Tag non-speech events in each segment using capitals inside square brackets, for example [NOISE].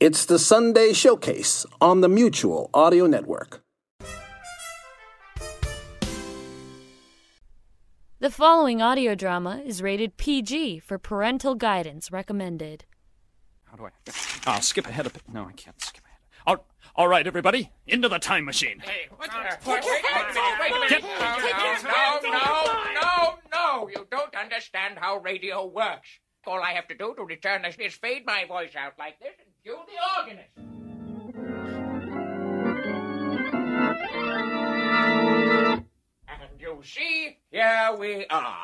It's the Sunday Showcase on the Mutual Audio Network. The following audio drama is rated PG for parental guidance recommended. How do I? I'll skip ahead a bit. No, I can't skip ahead. All, all right, everybody, into the time machine. Hey, what? Wait, wait, no, no, no, no, no! You don't understand how radio works. All I have to do to return this is fade my voice out like this and cue the organist. And you see, here we are.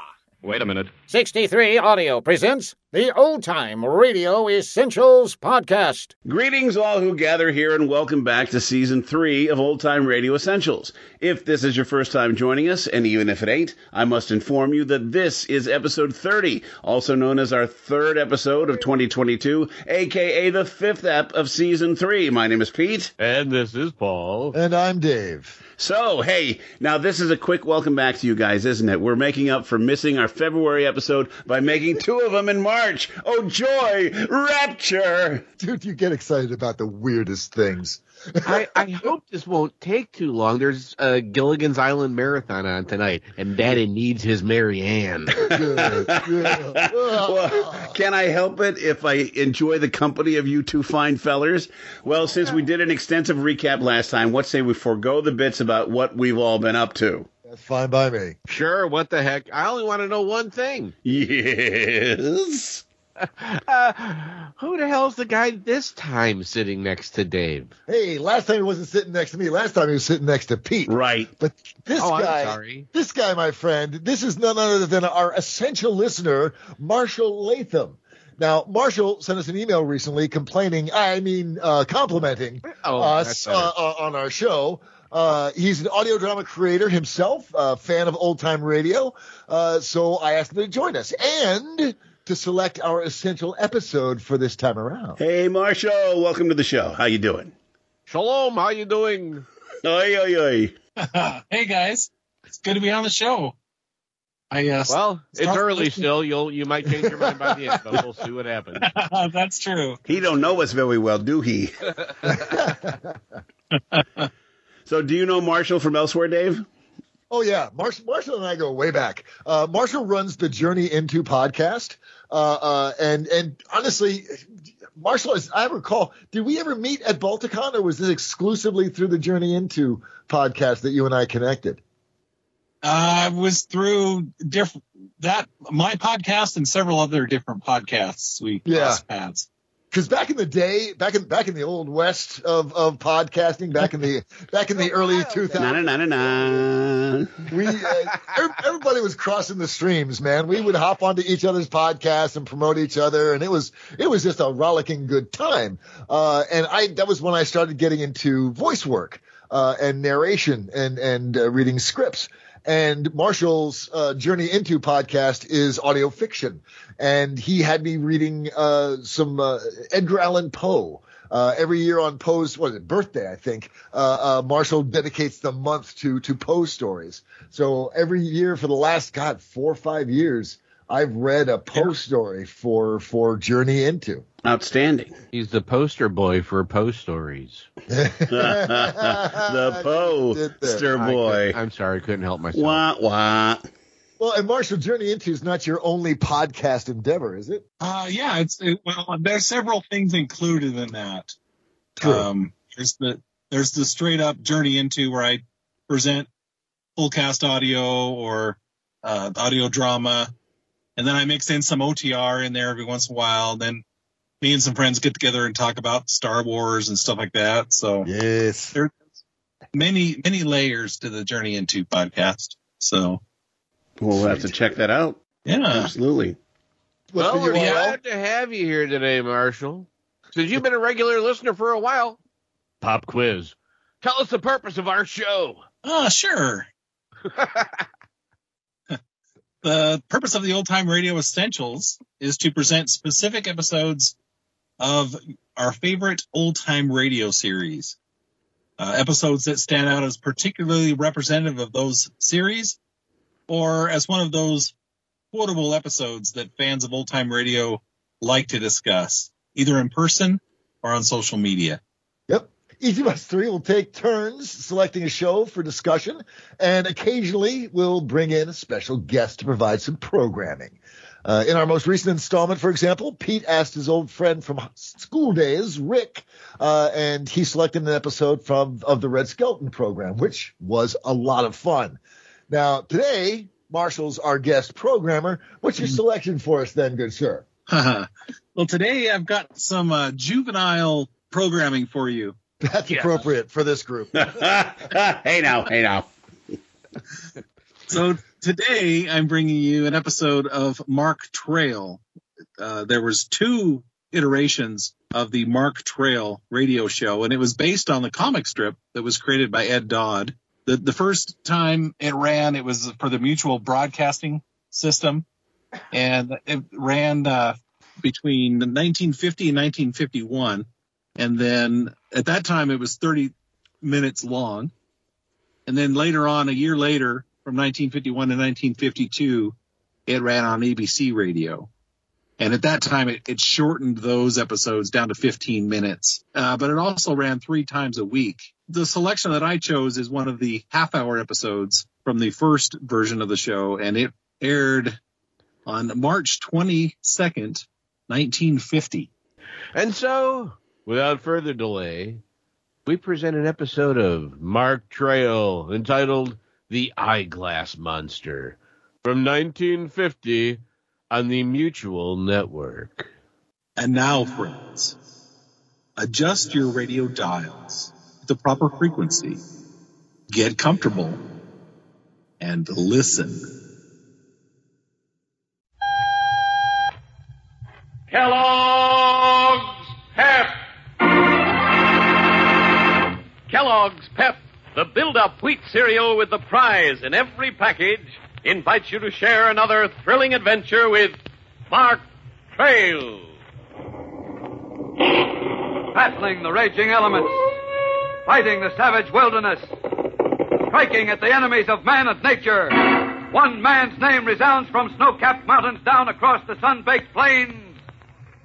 Wait a minute. 63 Audio presents the Old Time Radio Essentials Podcast. Greetings, all who gather here, and welcome back to season three of Old Time Radio Essentials. If this is your first time joining us, and even if it ain't, I must inform you that this is episode 30, also known as our third episode of 2022, aka the fifth ep of season three. My name is Pete. And this is Paul. And I'm Dave. So, hey, now this is a quick welcome back to you guys, isn't it? We're making up for missing our February episode by making two of them in March. Oh, joy! Rapture! Dude, you get excited about the weirdest things. I, I hope this won't take too long. There's a Gilligan's Island marathon on tonight, and Daddy needs his Mary Ann. [LAUGHS] Good, good. well, can I help it if I enjoy the company of you two fine fellers? Well, since we did an extensive recap last time, what say we forego the bits about what we've all been up to? That's fine by me. Sure, what the heck? I only want to know one thing. Yes. [LAUGHS] Uh, who the hell's the guy this time sitting next to Dave? Hey, last time he wasn't sitting next to me. Last time he was sitting next to Pete. Right. But this Oh, I'm guy, sorry. this guy, my friend, this is none other than our essential listener, Marshall Latham. Now, Marshall sent us an email recently complaining, I mean, uh, complimenting Oh, us uh, uh, on our show. Uh, he's an audio drama creator himself, a fan of old time radio. Uh, so I asked him to join us and to select our essential episode for this time around. Hey, Marshall, welcome to the show. How you doing? Shalom, how you doing? Oi, oi, oi. [LAUGHS] hey guys, it's good to be on the show. I uh, Well, it's Start early listening. still. You'll you might change your mind by the end, but we'll [LAUGHS] see what happens. [LAUGHS] that's true. He don't know us very well, do he? So, do you know Marshall from elsewhere, Dave? Oh yeah, Marshall, Marshall and I go way back. Uh, Marshall runs the Journey Into podcast, uh, uh, and and honestly, Marshall, as I recall, did we ever meet at Balticon, or was this exclusively through the Journey Into podcast that you and I connected? Uh, I was through different that my podcast and several other different podcasts. We Yeah. crossed paths. Because back in the day, back in back in the old west of, of podcasting, back in the back in the [LAUGHS] early two Na na na na na. we uh, everybody was crossing the streams, man. We would hop onto each other's podcasts and promote each other, and it was it was just a rollicking good time. Uh, and I that was when I started getting into voice work uh, and narration and and uh, reading scripts. And Marshall's uh, journey into podcast is audio fiction, and he had me reading uh, some uh, Edgar Allan Poe. Uh, every year on Poe's what is it birthday, I think. Uh, uh, Marshall dedicates the month to to Poe stories. So every year for the last God four or five years, I've read a Poe story for for Journey Into. Outstanding. He's the poster boy for Poe stories. [LAUGHS] [LAUGHS] the Did poster boy. could- I'm sorry, I couldn't help myself. Wah wah. Well, and Marshall, Journey Into is not your only podcast endeavor, is it? Uh, yeah, it's it, well, there's several things included in that. True. Um, there's the there's the straight up journey into where I present full cast audio or uh, audio drama, and then I mix in some OTR in there every once in a while. Then me and some friends get together and talk about Star Wars and stuff like that. So Yes. there's many many layers to the journey into podcast. So We'll have to check that out. yeah, Absolutely. What's Well, we're glad to have you here today, Marshall. Since you've been a regular listener for a while. Pop quiz. Tell us the purpose of our show. oh sure. [LAUGHS] the purpose of the old time radio essentials is to present specific episodes of our favorite old time radio series. Uh, episodes that stand out as particularly representative of those series or as one of those quotable episodes that fans of old time radio like to discuss, either in person or on social media. Of us three will take turns selecting a show for discussion, and occasionally we'll bring in a special guest to provide some programming. Uh, in our most recent installment, for example, Pete asked his old friend from school days, Rick, uh, and he selected an episode from of the Red Skelton program, which was a lot of fun. Now, today, Marshall's our guest programmer. What's your selection for us then, good sir? [LAUGHS] well, today I've got some uh, juvenile programming for you. That's appropriate for this group. [LAUGHS] hey now, hey now. So today I'm bringing you an episode of Mark Trail. Uh, there was two iterations of the Mark Trail radio show, and it was based on the comic strip that was created by Ed Dodd. The, the first time it ran, it was for the Mutual Broadcasting System, and it ran uh, between 1950 and 1951. And then at that time, it was 30 minutes long. And then later on, a year later, from 1951 to 1952, it ran on ABC radio. And at that time, it, it shortened those episodes down to 15 minutes. Uh, but it also ran three times a week. The selection that I chose is one of the half hour episodes from the first version of the show, and it aired on March 22nd, 1950. And so, without further delay, we present an episode of Mark Trail entitled The Eyeglass Monster from 1950 on the Mutual Network. And now, friends, adjust your radio dials to the proper frequency, get comfortable, and listen. Kellogg's Kellogg's Pep, the build-up wheat cereal with the prize in every package, invites you to share another thrilling adventure with Mark Trail. battling the raging elements, fighting the savage wilderness, striking at the enemies of man and nature. One man's name resounds from snow-capped mountains down across the sun-baked plains.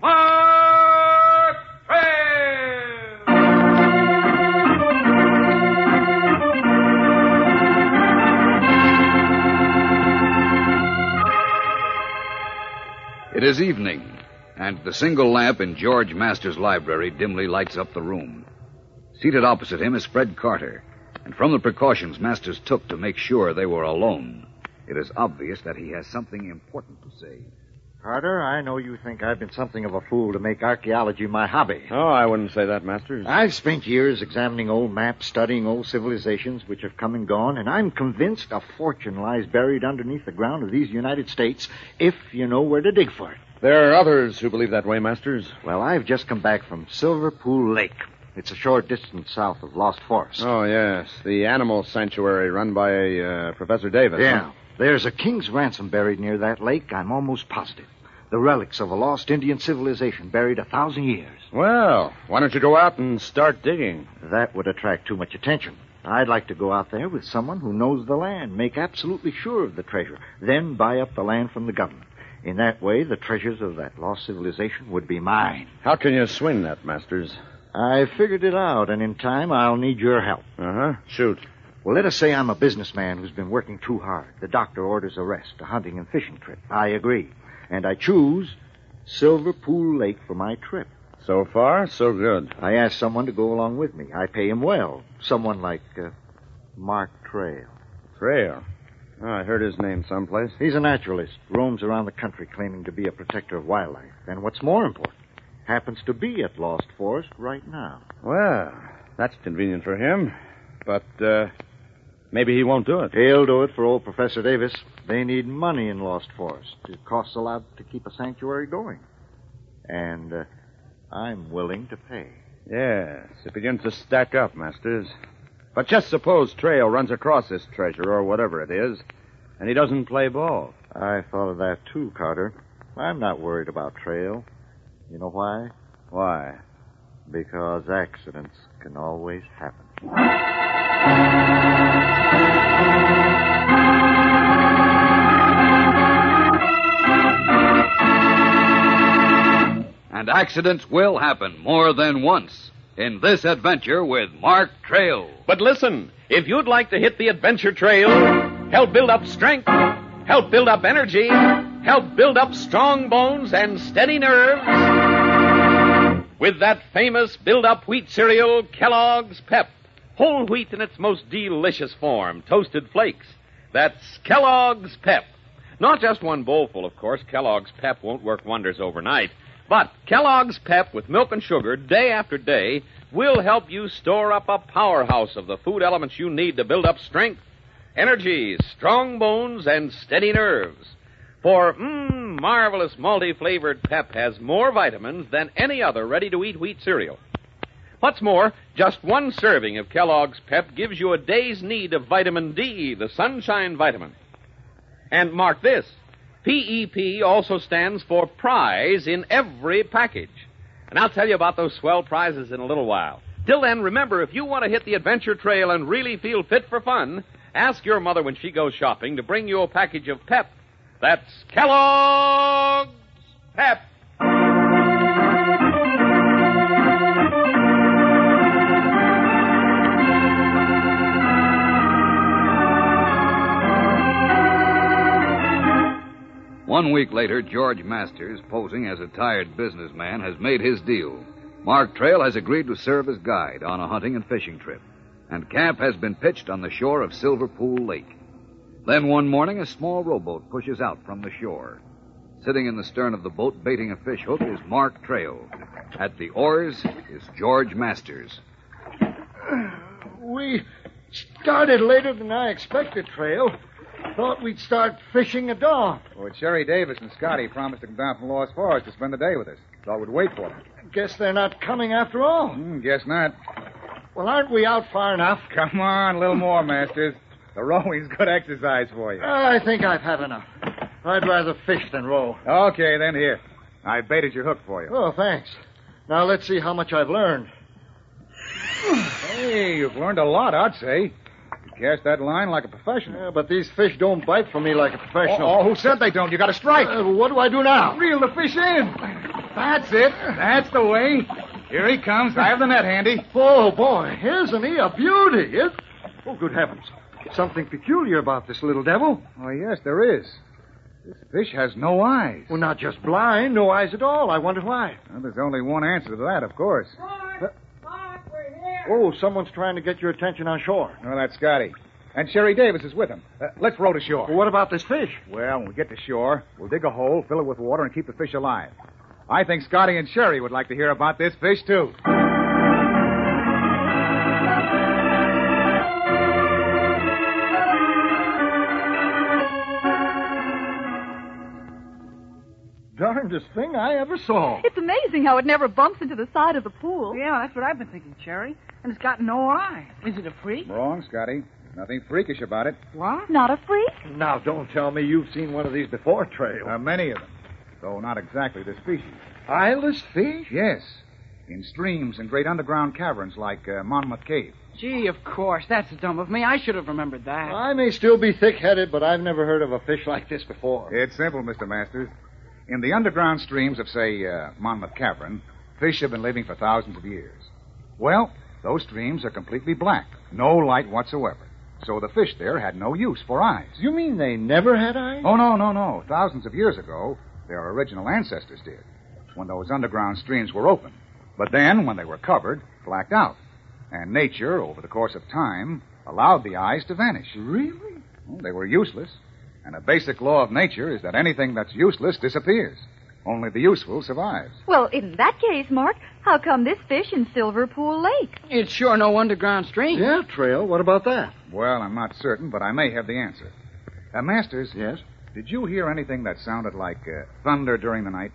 Mark Trail! It is evening, and the single lamp in George Masters' library dimly lights up the room. Seated opposite him is Fred Carter, and from the precautions Masters took to make sure they were alone, it is obvious that he has something important to say. Carter, I know you think I've been something of a fool to make archaeology my hobby. Oh, I wouldn't say that, Masters. I've spent years examining old maps, studying old civilizations which have come and gone, and I'm convinced a fortune lies buried underneath the ground of these United States if you know where to dig for it. There are others who believe that way, Masters. Well, I've just come back from Silver Pool Lake. It's a short distance south of Lost Forest. Oh, yes. The animal sanctuary run by uh, Professor Davis. Yeah. huh? There's a king's ransom buried near that lake, I'm almost positive. The relics of a lost Indian civilization buried a thousand years. Well, why don't you go out and start digging? That would attract too much attention. I'd like to go out there with someone who knows the land, make absolutely sure of the treasure, then buy up the land from the government. In that way, the treasures of that lost civilization would be mine. How can you swing that, Masters? I figured it out, and in time I'll need your help. Uh huh. Shoot. Well, let us say I'm a businessman who's been working too hard. The doctor orders a rest, a hunting and fishing trip. I agree. And I choose Silver Pool Lake for my trip. So far, so good. I ask someone to go along with me. I pay him well. Someone like uh, Mark Trail. Trail. Oh, I heard his name someplace. He's a naturalist, roams around the country claiming to be a protector of wildlife. And what's more important, happens to be at Lost Forest right now. Well, that's convenient for him. But, uh, maybe he won't do it. He'll do it for old Professor Davis. They need money in Lost Forest. It costs a lot to keep a sanctuary going. And uh, I'm willing to pay. Yes, it begins to stack up, Masters. But just suppose Trail runs across this treasure, or whatever it is, and he doesn't play ball. I thought of that too, Carter. I'm not worried about Trail. You know why? Why? Because accidents can always happen. And accidents will happen more than once in this adventure with Mark Trail. But listen, if you'd like to hit the adventure trail, help build up strength, help build up energy, help build up strong bones and steady nerves, with that famous build up wheat cereal, Kellogg's Pep. Whole wheat in its most delicious form, toasted flakes. That's Kellogg's Pep. Not just one bowlful, of course. Kellogg's Pep won't work wonders overnight. But Kellogg's Pep with milk and sugar day after day will help you store up a powerhouse of the food elements you need to build up strength, energy, strong bones, and steady nerves. For, mmm, marvelous multi flavored Pep has more vitamins than any other ready to eat wheat cereal. What's more, just one serving of Kellogg's Pep gives you a day's need of vitamin D, the sunshine vitamin. And mark this PEP also stands for prize in every package. And I'll tell you about those swell prizes in a little while. Till then, remember, if you want to hit the adventure trail and really feel fit for fun, ask your mother when she goes shopping to bring you a package of Pep. That's Kellogg's Pep. One week later, George Masters, posing as a tired businessman, has made his deal. Mark Trail has agreed to serve as guide on a hunting and fishing trip, and camp has been pitched on the shore of Silver Pool Lake. Then one morning, a small rowboat pushes out from the shore. Sitting in the stern of the boat, baiting a fish hook, is Mark Trail. At the oars is George Masters. We started later than I expected, Trail. Thought we'd start fishing at dawn. Well, Cherry Davis and Scotty promised to come down from Lost Forest to spend the day with us. Thought we'd wait for them. Guess they're not coming after all. Hmm, guess not. Well, aren't we out far enough? Come on, a little more, Masters. The rowing's good exercise for you. I think I've had enough. I'd rather fish than row. Okay, then here. I baited your hook for you. Oh, thanks. Now let's see how much I've learned. Hey, you've learned a lot, I'd say. You cast that line like a professional. Yeah, but these fish don't bite for me like a professional. Oh, oh, who said they don't? You got to strike. Uh, what do I do now? Reel the fish in. That's it. That's the way. Here he comes. I have the net handy. Oh, boy. Isn't he a beauty? Is... Oh, good heavens. Something peculiar about this little devil. Oh, yes, there is. This fish has no eyes. Well, not just blind, no eyes at all. I wonder why. Well, there's only one answer to that, of course. Oh, someone's trying to get your attention on shore. Oh, that's Scotty. And Cherry Davis is with him. Uh, let's row to shore. Well, what about this fish? Well, when we get to shore, we'll dig a hole, fill it with water, and keep the fish alive. I think Scotty and Cherry would like to hear about this fish, too. Darndest thing I ever saw. It's amazing how it never bumps into the side of the pool. Yeah, that's what I've been thinking, Cherry. And it's got no eye. Is it a freak? Wrong, Scotty. Nothing freakish about it. What? Not a freak? Now, don't tell me you've seen one of these before, Trail. Uh, many of them. Though not exactly this species. Eyeless fish? Yes. In streams and great underground caverns like uh, Mammoth Cave. Gee, of course. That's dumb of me. I should have remembered that. I may still be thick headed, but I've never heard of a fish like this before. It's simple, Mr. Masters. In the underground streams of, say, uh, Mammoth Cavern, fish have been living for thousands of years. Well, those streams are completely black, no light whatsoever. So the fish there had no use for eyes. You mean they never had eyes? Oh, no, no, no. Thousands of years ago, their original ancestors did, when those underground streams were open. But then, when they were covered, blacked out. And nature, over the course of time, allowed the eyes to vanish. Really? Well, they were useless. And a basic law of nature is that anything that's useless disappears. Only the useful survives. Well, in that case, Mark, how come this fish in Silver Pool Lake? It's sure no underground stream. Yeah, Trail. What about that? Well, I'm not certain, but I may have the answer. Uh, Masters. Yes? Did you hear anything that sounded like uh, thunder during the night?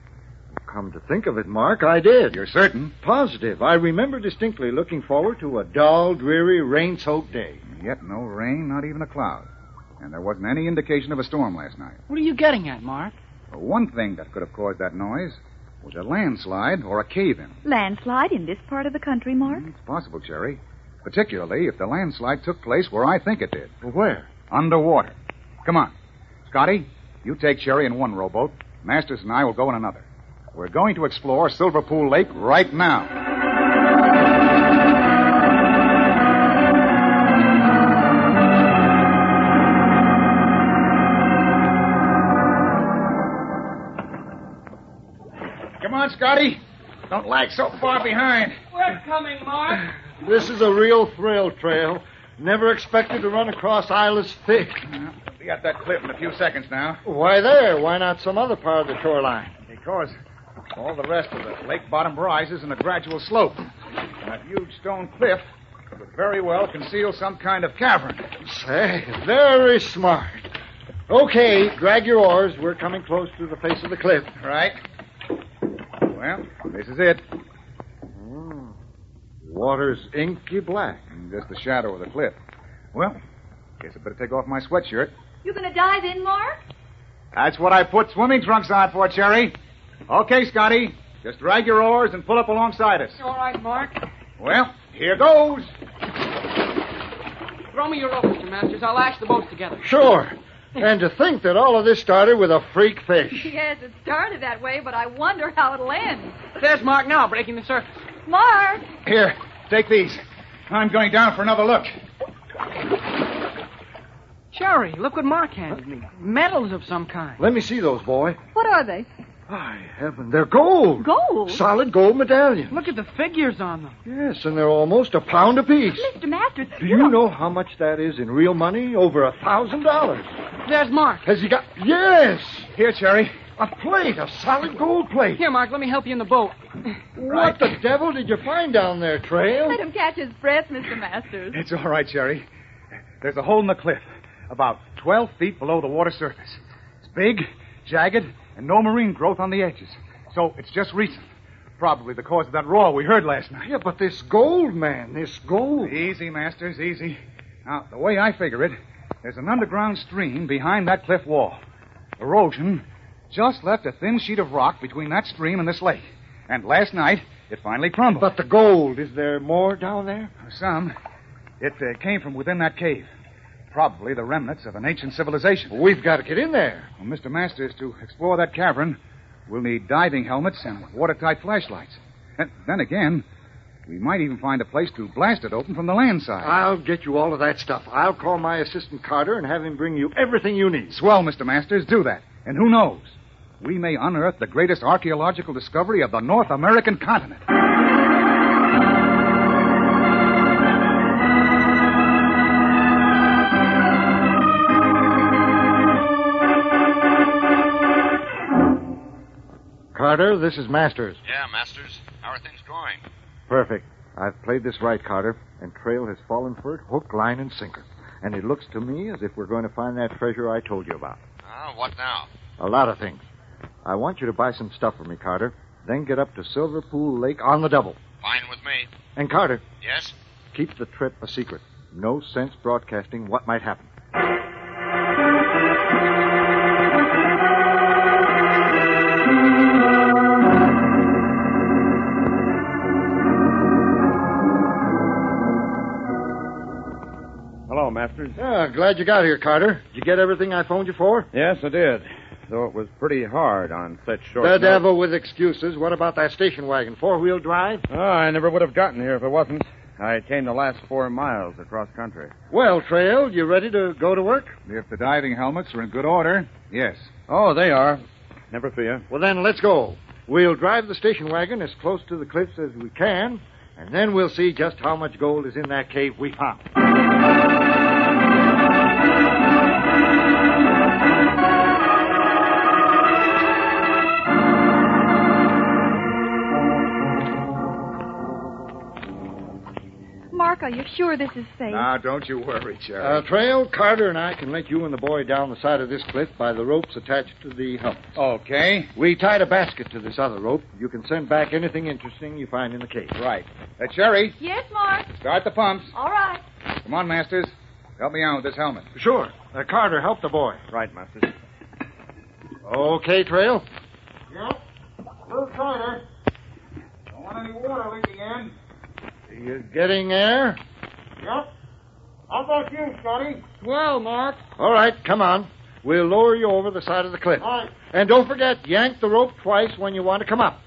Come to think of it, Mark, I did. You're certain? Positive. I remember distinctly looking forward to a dull, dreary, rain soaked day. Yet no rain, not even a cloud. And there wasn't any indication of a storm last night. What are you getting at, Mark? Well, one thing that could have caused that noise was a landslide or a cave in. Landslide in this part of the country, Mark? Mm, it's possible, Cherry. Particularly if the landslide took place where I think it did. Well, where? Underwater. Come on. Scotty, you take Cherry in one rowboat. Masters and I will go in another. We're going to explore Silver Pool Lake right now. On, Scotty. Don't lag so far behind. We're coming, Mark. This is a real thrill trail. Never expected to run across eyeless fish. we got that cliff in a few seconds now. Why there? Why not some other part of the shoreline? Because all the rest of the lake bottom rises in a gradual slope. And that huge stone cliff could very well conceal some kind of cavern. Say, very smart. Okay, drag your oars. We're coming close to the face of the cliff. Right. Well, this is it. Hmm. Water's inky black. And just the shadow of the cliff. Well, guess I better take off my sweatshirt. You gonna dive in, Mark? That's what I put swimming trunks on for, Cherry. Okay, Scotty. Just drag your oars and pull up alongside us. All right, Mark. Well, here goes. Throw me your rope, Mr. Masters. I'll lash the boats together. Sure. And to think that all of this started with a freak fish. [LAUGHS] Yes, it started that way, but I wonder how it'll end. There's Mark now, breaking the surface. Mark! Here, take these. I'm going down for another look. Cherry, look what Mark handed me. Medals of some kind. Let me see those, boy. What are they? By heaven, they're gold. Gold? Solid gold medallions. Look at the figures on them. Yes, and they're almost a pound apiece. Mr. Masters, Do you know how much that is in real money? Over a thousand dollars. There's Mark. Has he got? Yes. Here, Cherry. A plate, a solid gold plate. Here, Mark, let me help you in the boat. What the devil did you find down there, Trail? Let him catch his breath, Mr. Masters. It's all right, Cherry. There's a hole in the cliff, about 12 feet below the water surface. It's big, jagged, and no marine growth on the edges. So it's just recent. Probably the cause of that roar we heard last night. Yeah, but this gold, man, this gold. Easy, Masters, easy. Now, the way I figure it, there's an underground stream behind that cliff wall. Erosion just left a thin sheet of rock between that stream and this lake. And last night, it finally crumbled. But the gold, is there more down there? Some. It uh, came from within that cave. Probably the remnants of an ancient civilization. We've got to get in there. Well, Mr. Masters, to explore that cavern, we'll need diving helmets and watertight flashlights. And then again, we might even find a place to blast it open from the land side. I'll get you all of that stuff. I'll call my assistant Carter and have him bring you everything you need. Swell, Mr. Masters. Do that. And who knows? We may unearth the greatest archaeological discovery of the North American continent. Carter, this is Masters. Yeah, Masters. How are things going? Perfect. I've played this right, Carter, and Trail has fallen for it hook, line, and sinker. And it looks to me as if we're going to find that treasure I told you about. Ah, what now? A lot of things. I want you to buy some stuff for me, Carter. Then get up to Silver Pool Lake on the double. Fine with me. And Carter, Yes? keep the trip a secret. No sense broadcasting what might happen. Masters. Yeah, glad you got here, Carter. Did you get everything I phoned you for? Yes, I did. Though it was pretty hard on such short the notice. devil with excuses. What about that station wagon? Four wheel drive? Oh, I never would have gotten here if it wasn't. I came the last four miles across country. Well, Trail, you ready to go to work? If the diving helmets are in good order, yes. Oh, they are. Never fear. Well, then let's go. We'll drive the station wagon as close to the cliffs as we can, and then we'll see just how much gold is in that cave we found. Are you sure this is safe? Now, don't you worry, Cherry. Uh, Trail, Carter and I can let you and the boy down the side of this cliff by the ropes attached to the helmets. Okay. We tied a basket to this other rope. You can send back anything interesting you find in the cave. Right. Uh, Cherry, Yes, Mark. start the pumps. All right. Come on, Masters. Help me out with this helmet. Sure. Uh, Carter, help the boy. Right, Masters. Okay, Trail. Yep. Little Carter. Don't want any water leaking in. You getting air? Yep. How about you, Scotty? Well, Mark. All right, come on. We'll lower you over the side of the cliff. All right. And don't forget, yank the rope twice when you want to come up.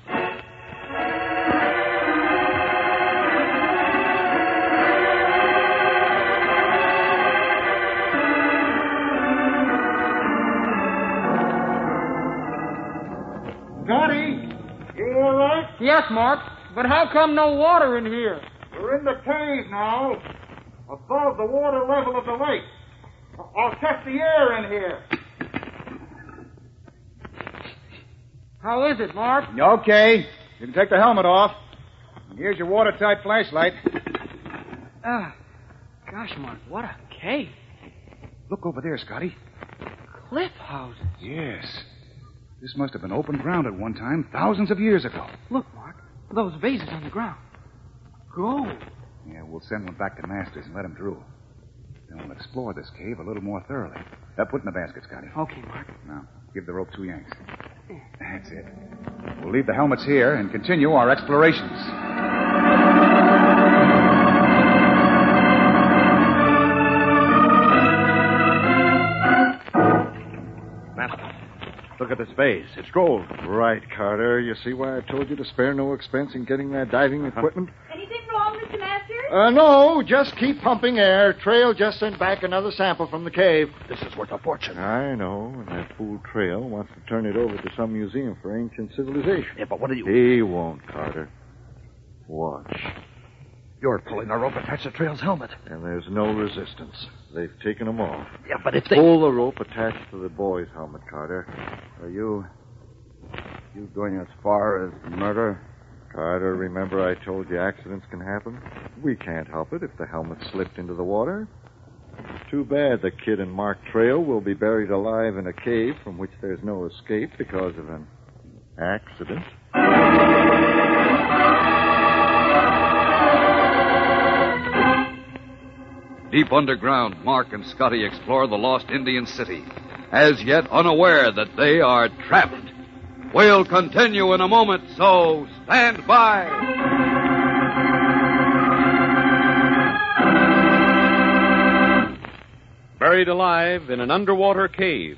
Scotty, you all right? Yes, Mark. But how come no water in here? We're in the cave now, above the water level of the lake. I'll test the air in here. How is it, Mark? Okay. You can take the helmet off. Here's your watertight flashlight. Ah, gosh, Mark, what a cave. Look over there, Scotty. Cliff houses. Yes. This must have been open ground at one time, thousands of years ago. Look, Mark, those vases on the ground. Gold. Yeah, we'll send one back to Masters and let him drool. Then we'll explore this cave a little more thoroughly. Uh, put in the basket, Scotty. Okay, Mark. Now, give the rope two yanks. That's it. We'll leave the helmets here and continue our explorations. Master, look at this vase. It's gold. Right, Carter. You see why I told you to spare no expense in getting that diving equipment? Anything wrong, Mr. Masters? Uh, no, just keep pumping air. Trail just sent back another sample from the cave. This is worth a fortune. I know, and that fool Trail wants to turn it over to some museum for ancient civilization. Yeah, but what are you... He won't, Carter. Watch. You're pulling a rope attached to Trail's helmet. And there's no resistance. They've taken them off. Yeah, but if they... Pull the rope attached to the boy's helmet, Carter. Are you... You going as far as murder? Carter, remember I told you accidents can happen? We can't help it if the helmet slipped into the water. Too bad the kid and Mark Trail will be buried alive in a cave from which there's no escape because of an accident. Deep underground, Mark and Scotty explore the lost Indian city, as yet unaware that they are trapped. We'll continue in a moment, so stand by. Buried alive in an underwater cave,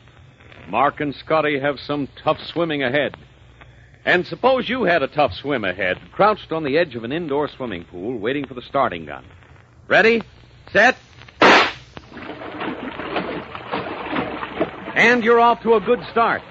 Mark and Scotty have some tough swimming ahead. And suppose you had a tough swim ahead, crouched on the edge of an indoor swimming pool, waiting for the starting gun. Ready? Set. And you're off to a good start.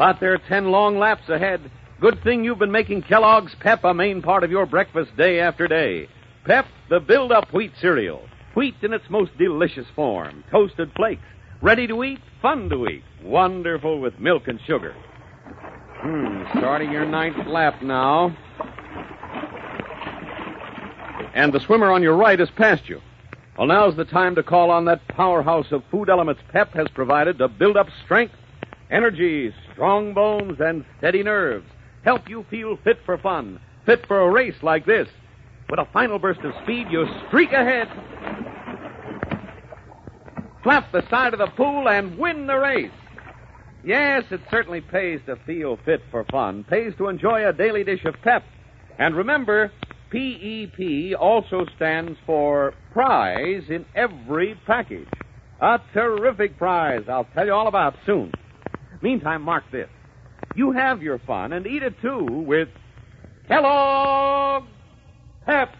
But there are ten long laps ahead. Good thing you've been making Kellogg's Pep a main part of your breakfast day after day. Pep, the build-up wheat cereal. Wheat in its most delicious form. Toasted flakes. Ready to eat, fun to eat. Wonderful with milk and sugar. Hmm, starting your ninth lap now. And the swimmer on your right has passed you. Well, now's the time to call on that powerhouse of food elements Pep has provided to build up strength, energy, strong bones, and steady nerves. Help you feel fit for fun, fit for a race like this. With a final burst of speed, you streak ahead, flap the side of the pool, and win the race. Yes, it certainly pays to feel fit for fun, pays to enjoy a daily dish of pep. And remember, PEP also stands for prize in every package. A terrific prize I'll tell you all about soon. Meantime, mark this. You have your fun and eat it too with Kellogg Pep.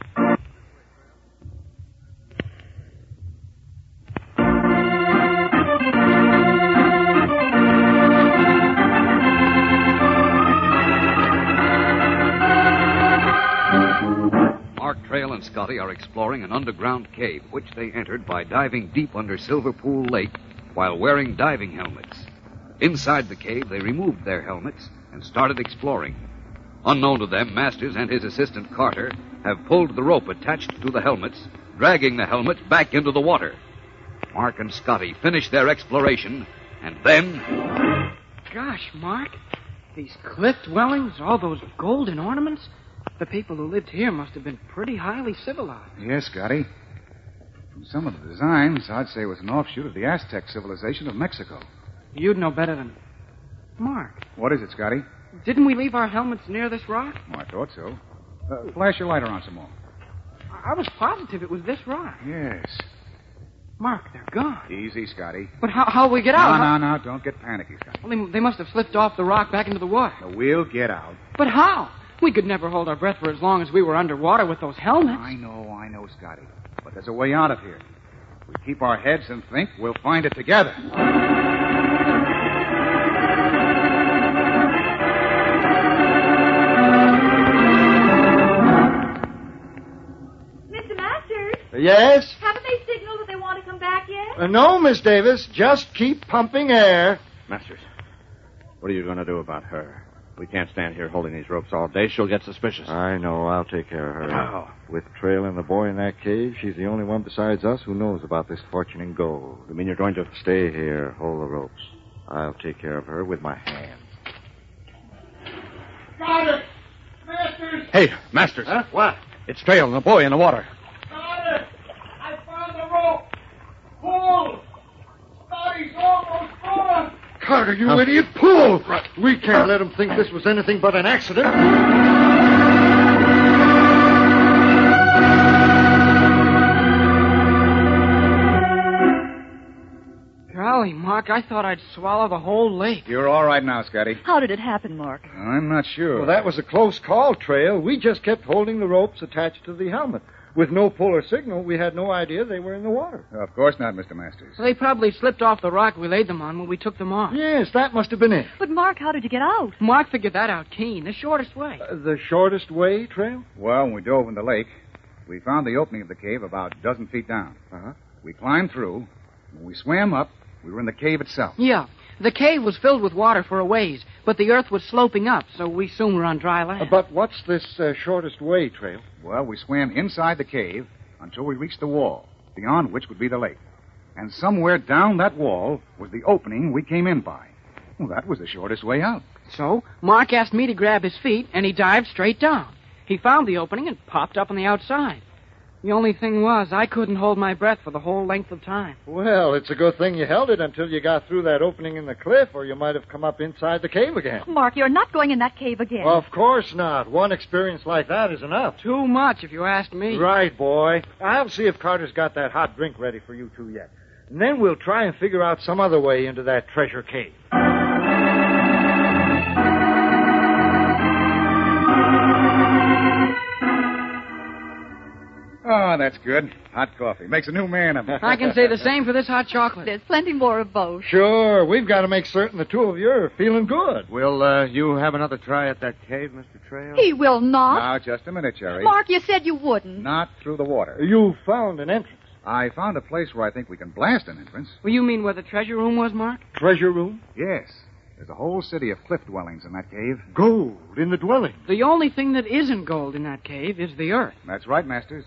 Mark Trail and Scotty are exploring an underground cave, which they entered by diving deep under Silver Pool Lake while wearing diving helmets. Inside the cave, they removed their helmets and started exploring. Unknown to them, Masters and his assistant Carter have pulled the rope attached to the helmets, dragging the helmets back into the water. Mark and Scotty finish their exploration, and then. Gosh, Mark. These cliff dwellings, all those golden ornaments. The people who lived here must have been pretty highly civilized. Yes, Scotty. From some of the designs, I'd say it was an offshoot of the Aztec civilization of Mexico. You'd know better than. Mark, What is it, Scotty? didn't we leave our helmets near this rock? Oh, I thought so. Uh, flash your light around some more. I I was positive it was this rock. Yes. Mark, they're gone. Easy, Scotty. But how how we get out? No, How- no, no. Don't get panicky, Scotty. Well, they, they must have slipped off the rock back into the water. We'll get out. But how? We could never hold our breath for as long as we were underwater with those helmets. I know, I know, Scotty. But there's a way out of here. If we keep our heads and think, we'll find it together. Yes? haven't they signaled that they want to come back yet? Uh, no, Miss Davis. Just keep pumping air. Masters, what are you going to do about her? We can't stand here holding these ropes all day. She'll get suspicious. I know. I'll take care of her. How? With Trail and the boy in that cave, she's the only one besides us who knows about this fortune in gold. You mean you're going to... Stay here. Hold the ropes. I'll take care of her with my hands. Got it! Masters! Hey, Masters. Huh? What? It's Trail and the boy in the water. Got it! I found the rope! Pull! Scotty's almost gone! Carter, you idiot. Pull! We can't let him think this was anything but an accident. Golly, Mark, I thought I'd swallow the whole lake. You're all right now, Scotty. How did it happen, Mark? I'm not sure. Well, that was a close call, Trail. We just kept holding the ropes attached to the helmet. With no polar signal, we had no idea they were in the water. Of course not, Mr. Masters. They probably slipped off the rock we laid them on when we took them off. Yes, that must have been it. But, Mark, how did you get out? Mark figured that out keen, the shortest way. Uh, the shortest way, Trail? Well, when we dove in the lake, we found the opening of the cave about a dozen feet down. Uh-huh. We climbed through. When we swam up, we were in the cave itself. Yeah. The cave was filled with water for a ways, but the earth was sloping up, so we soon were on dry land. Uh, but what's this uh, shortest way, Trail? Well, we swam inside the cave until we reached the wall, beyond which would be the lake. And somewhere down that wall was the opening we came in by. Well, that was the shortest way out. So, Mark asked me to grab his feet, and he dived straight down. He found the opening and popped up on the outside. The only thing was, I couldn't hold my breath for the whole length of time. Well, it's a good thing you held it until you got through that opening in the cliff, or you might have come up inside the cave again. Mark, you're not going in that cave again. Of course not. One experience like that is enough. Too much, if you ask me. Right, boy. I'll see if Carter's got that hot drink ready for you two yet. And then we'll try and figure out some other way into that treasure cave. Oh, that's good. Hot coffee. Makes a new man of me. I can say the same for this hot chocolate. There's plenty more of both. Sure, we've got to make certain the two of you are feeling good. Will uh, you have another try at that cave, Mr. Trail? He will not. Now, just a minute, Cherry. Mark, you said you wouldn't. Not through the water. You found an entrance. I found a place where I think we can blast an entrance. Well, you mean where the treasure room was, Mark? Treasure room? Yes. There's a whole city of cliff dwellings in that cave. Gold in the dwelling. The only thing that isn't gold in that cave is the earth. That's right, Masters.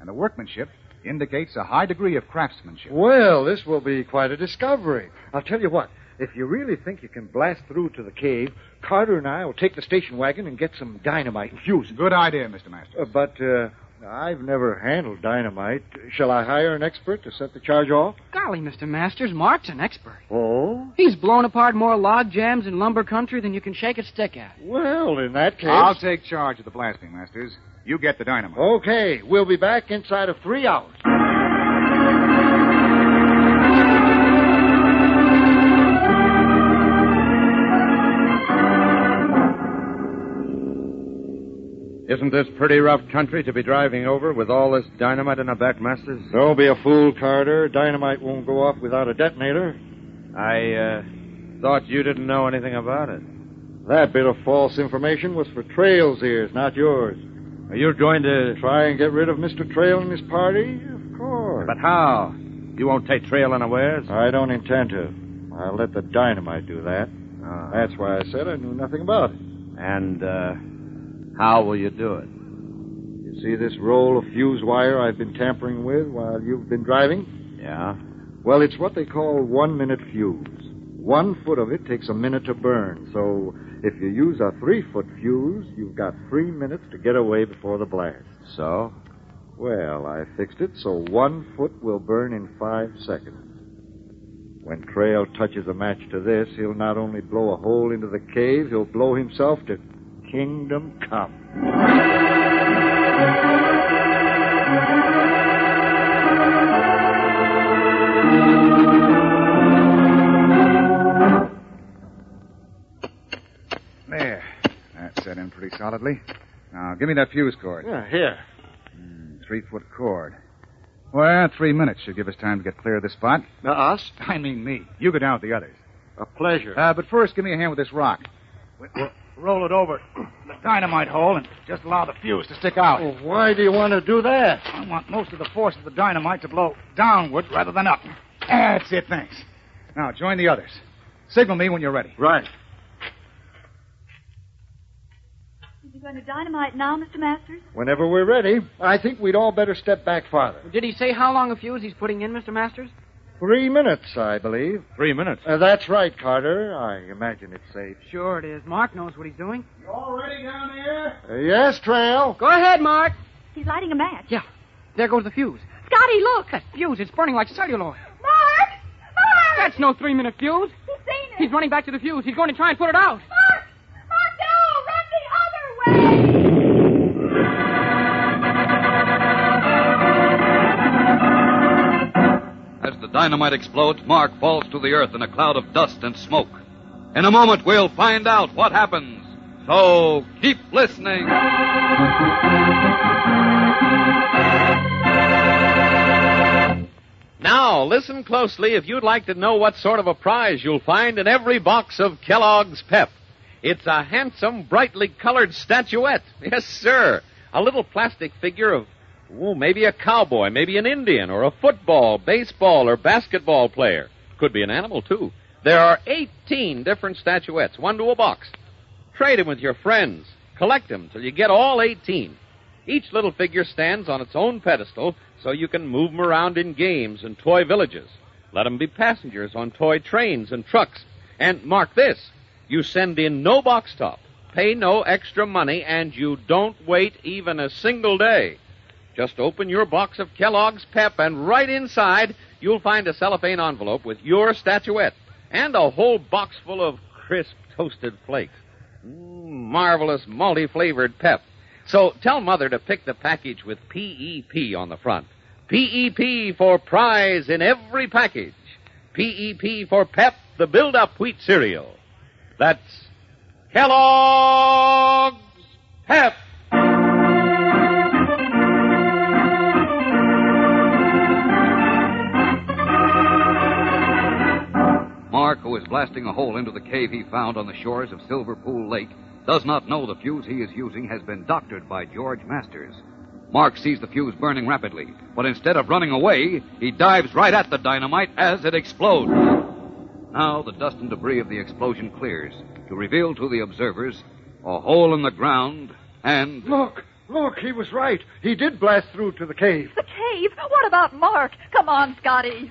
And the workmanship indicates a high degree of craftsmanship. Well, this will be quite a discovery. I'll tell you what. If you really think you can blast through to the cave, Carter and I will take the station wagon and get some dynamite and fuse it. Good idea, Mr. Masters. Uh, but uh, I've never handled dynamite. Shall I hire an expert to set the charge off? Golly, Mr. Masters, Mark's an expert. Oh? He's blown apart more log jams in lumber country than you can shake a stick at. Well, in that case. I'll take charge of the blasting, Masters. You get the dynamite. Okay, we'll be back inside of three hours. Isn't this pretty rough country to be driving over with all this dynamite in our back, Masters? Don't be a fool, Carter. Dynamite won't go off without a detonator. I, uh, thought you didn't know anything about it. That bit of false information was for Trail's ears, not yours. Are you going to... Try and get rid of Mr. Trail and his party? Of course. But how? You won't take Trail unawares? I don't intend to. I'll let the dynamite do that. Ah. That's why I said I knew nothing about it. And, uh, how will you do it? You see this roll of fuse wire I've been tampering with while you've been driving? Yeah? Well, it's what they call one minute fuse. One foot of it takes a minute to burn, so if you use a three foot fuse, you've got three minutes to get away before the blast. So? Well, I fixed it so one foot will burn in five seconds. When Trail touches a match to this, he'll not only blow a hole into the cave, he'll blow himself to kingdom come. Solidly. Now, give me that fuse cord. Yeah, here. Three foot cord. Well, three minutes should give us time to get clear of this spot. Now, us? I mean me. You go down with the others. A pleasure. Uh, but first, give me a hand with this rock. We- We'll roll it over the dynamite hole and just allow the fuse to stick out. Well, why do you want to do that? I want most of the force of the dynamite to blow downward rather than up. That's it, thanks. Now, join the others. Signal me when you're ready. Right. Is he going to dynamite now, Mr. Masters? Whenever we're ready, I think we'd all better step back farther. Did he say how long a fuse he's putting in, Mr. Masters? Three minutes, I believe. Three minutes. Uh, that's right, Carter. I imagine it's safe. Sure it is. Mark knows what he's doing. You all ready down there? Uh, yes, Trail. Go ahead, Mark. He's lighting a match. Yeah. There goes the fuse. Scotty, look! That fuse is burning like celluloid. Mark! Mark! That's no three minute fuse. He's seen it! He's running back to the fuse. He's going to try and put it out. Mark! Mark, dynamite explodes, Mark falls to the earth in a cloud of dust and smoke. In a moment, we'll find out what happens. So keep listening. Now, listen closely if you'd like to know what sort of a prize you'll find in every box of Kellogg's Pep. It's a handsome, brightly colored statuette. [LAUGHS] Yes, sir. A little plastic figure of, oh, maybe a cowboy, maybe an Indian, or a football, baseball, or basketball player. Could be an animal, too. There are 18 different statuettes, one to a box. Trade them with your friends. Collect them till you get all 18. Each little figure stands on its own pedestal so you can move them around in games and toy villages. Let them be passengers on toy trains and trucks. And mark this you send in no box top, pay no extra money, and you don't wait even a single day. Just open your box of Kellogg's Pep, and right inside you'll find a cellophane envelope with your statuette and a whole box full of crisp toasted flakes. Mm, marvelous multi flavored Pep. So tell Mother to pick the package with PEP on the front. PEP for prize in every package. PEP for Pep, the build up wheat cereal. That's Kellogg's Pep. Mark, who is blasting a hole into the cave he found on the shores of Silver Pool Lake, does not know the fuse he is using has been doctored by George Masters. Mark sees the fuse burning rapidly, but instead of running away, he dives right at the dynamite as it explodes. Now the dust and debris of the explosion clears to reveal to the observers a hole in the ground and. Look, look, he was right. He did blast through to the cave. The cave? What about Mark? Come on, Scotty.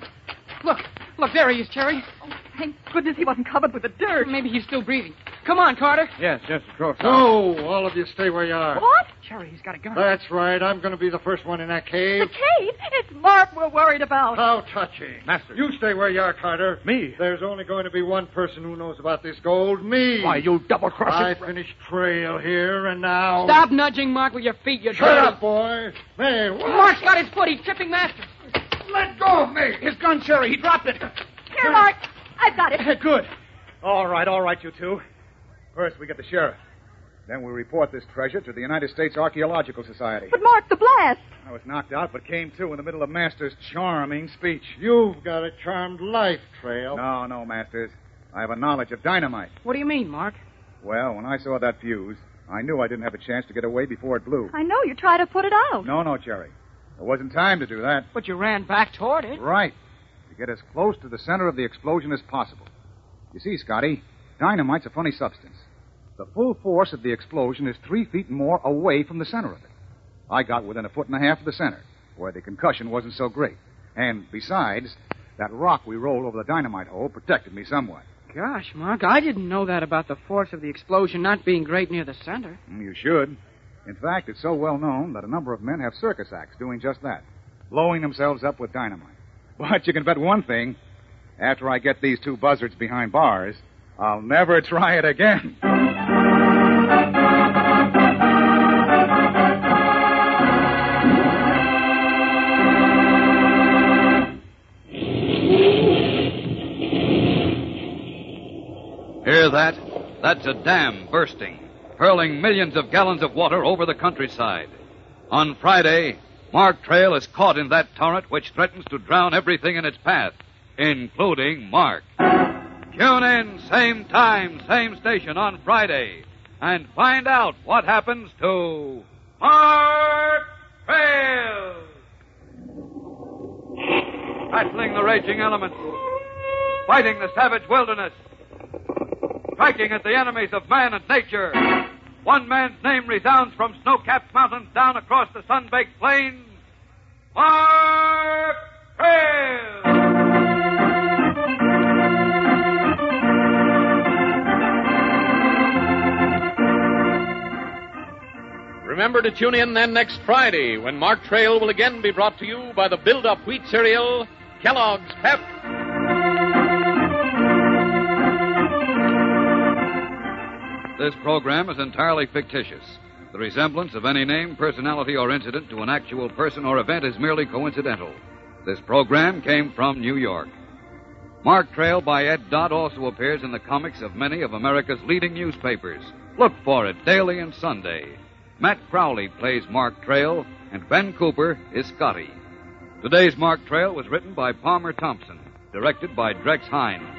Look, look, there he is, Cherry. Oh, thank goodness he wasn't covered with the dirt. Maybe he's still breathing. Come on, Carter. Yes, yes, of course. No, all of you stay where you are. What? Cherry, he's got a gun. That's right. I'm going to be the first one in that cave. The cave. cave? It's Mark we're worried about. How touching. Master. You stay where you are, Carter. Me? There's only going to be one person who knows about this gold. Me. Why, you double cross I crossing. finished trail here, and now. Stop nudging Mark with your feet, you Shut dirty- up, boy. Hey, what? Mark's got his foot. He's tripping Masters. Let go of me! His gun, Cherry. He dropped it. Here, Mark. I've got it. [LAUGHS] Good. All right, all right, you two. First, we get the sheriff. Then we report this treasure to the United States Archaeological Society. But Mark, the blast. I was knocked out, but came to in the middle of Masters' charming speech. You've got a charmed life, Trail. No, no, Masters. I have a knowledge of dynamite. What do you mean, Mark? Well, when I saw that fuse, I knew I didn't have a chance to get away before it blew. I know you tried to put it out. No, no, Cherry. There wasn't time to do that. But you ran back toward it. Right. To get as close to the center of the explosion as possible. You see, Scotty, dynamite's a funny substance. The full force of the explosion is three feet more away from the center of it. I got within a foot and a half of the center, where the concussion wasn't so great. And besides, that rock we rolled over the dynamite hole protected me somewhat. Gosh, Mark, I didn't know that about the force of the explosion not being great near the center. Mm, You should. In fact, it's so well known that a number of men have circus acts doing just that, blowing themselves up with dynamite. [LAUGHS] But you can bet one thing after I get these two buzzards behind bars, I'll never try it again. Hear that? That's a dam bursting. Hurling millions of gallons of water over the countryside. On Friday, Mark Trail is caught in that torrent which threatens to drown everything in its path, including Mark. Tune in, same time, same station on Friday, and find out what happens to Mark Trail. Battling the raging elements, fighting the savage wilderness, striking at the enemies of man and nature. One man's name resounds from snow-capped mountains down across the sun-baked plains. Mark Trail! Remember to tune in then next Friday when Mark Trail will again be brought to you by the Build Up Wheat Cereal, Kellogg's Pep. This program is entirely fictitious. The resemblance of any name, personality, or incident to an actual person or event is merely coincidental. This program came from New York. Mark Trail by Ed Dodd also appears in the comics of many of America's leading newspapers. Look for it daily and Sunday. Matt Crowley plays Mark Trail, and Ben Cooper is Scotty. Today's Mark Trail was written by Palmer Thompson, directed by Drex Hines.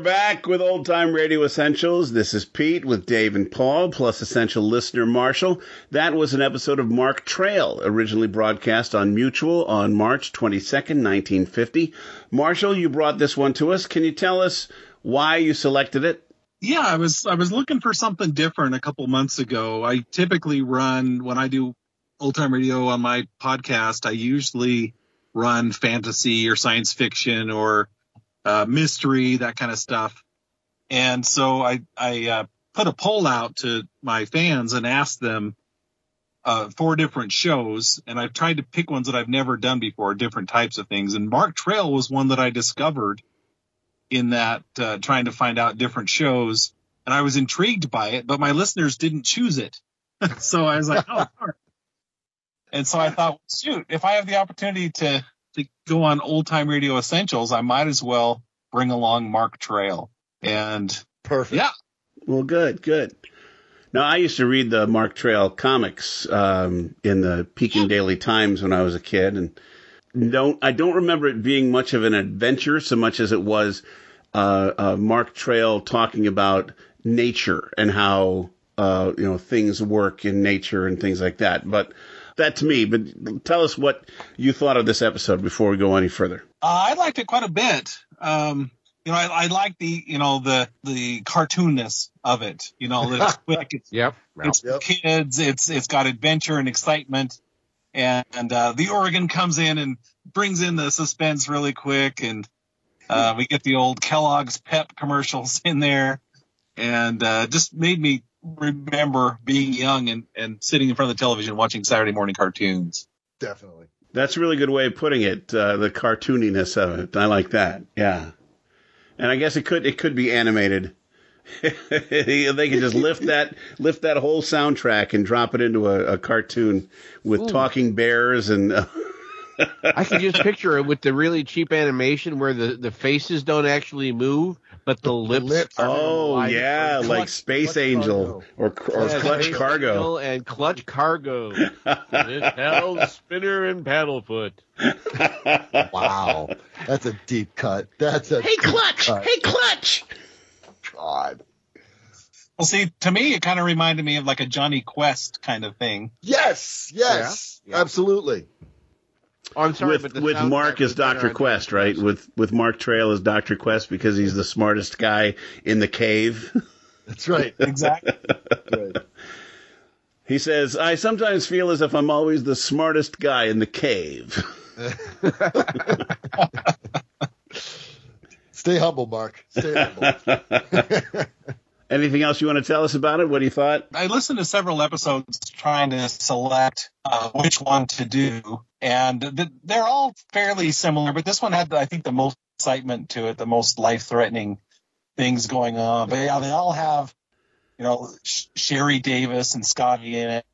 Back with Old Time Radio Essentials. This is Pete with Dave and Paul, plus essential listener Marshall. That was an episode of Mark Trail, originally broadcast on Mutual on March 22nd, 1950. Marshall, you brought this one to us. Can you tell us why you selected it? Yeah, I was I was looking for something different a couple months ago. I typically run when I do old time radio on my podcast. I usually run fantasy or science fiction or uh, mystery, that kind of stuff. And so I I uh, put a poll out to my fans and asked them uh, four different shows, and I've tried to pick ones that I've never done before, different types of things. And Mark Trail was one that I discovered in that uh, trying to find out different shows, and I was intrigued by it, but my listeners didn't choose it, [LAUGHS] so I was like, oh. [LAUGHS] And so I thought, shoot, if I have the opportunity to to go on old time radio essentials, I might as well bring along Mark Trail. And perfect. Yeah. Well, good, good. Now, I used to read the Mark Trail comics um, in the Pekin Daily Times when I was a kid, and don't I don't remember it being much of an adventure so much as it was uh, uh, Mark Trail talking about nature and how uh, you know things work in nature and things like that. But that to me. But tell us what you thought of this episode before we go any further. Uh, I liked it quite a bit. Um, you know, I, I like the you know the the cartoonness of it. You know, that it's [LAUGHS] quick. It's yep. It's Yep. kids. It's it's got adventure and excitement, and, and uh, the organ comes in and brings in the suspense really quick, and uh, we get the old Kellogg's Pep commercials [LAUGHS] in there, and uh, just made me remember being young and, and sitting in front of the television watching Saturday morning cartoons. Definitely. That's a really good way of putting it. Uh, the cartooniness of it. I like that. Yeah. And I guess it could it could be animated. [LAUGHS] they could just lift that lift that whole soundtrack and drop it into a, a cartoon with Ooh. talking bears and. Uh, [LAUGHS] I can just picture it with the really cheap animation where the, the faces don't actually move, but the lips. are Oh wide. yeah, Or like Clutch- Space Clutch Angel or or Yeah, Clutch Space Cargo. Angel and Clutch Cargo. [LAUGHS] it held Spinner and Paddlefoot. [LAUGHS] Wow. That's a deep cut. That's a Hey, Clutch! cut. Hey, Clutch! God. Well, see, to me, it kind of reminded me of like a Jonny Quest kind of thing. Yes, yes, absolutely. Oh, I'm sorry, with but the with Mark as Doctor Quest, right? With with Mark Trail as Doctor Quest because he's the smartest guy in the cave. [LAUGHS] That's right. Exactly. [LAUGHS] He says, "I sometimes feel as if I'm always the smartest guy in the cave." [LAUGHS] Stay humble, Mark. Stay humble. Anything else you want to tell us about it? What do you thought? I listened to several episodes trying to select uh, which one to do, and th- they're all fairly similar. But this one had, I think, the most excitement to it, the most life threatening things going on. But yeah, they all have, you know, Sh- Cherry Davis and Scotty in it.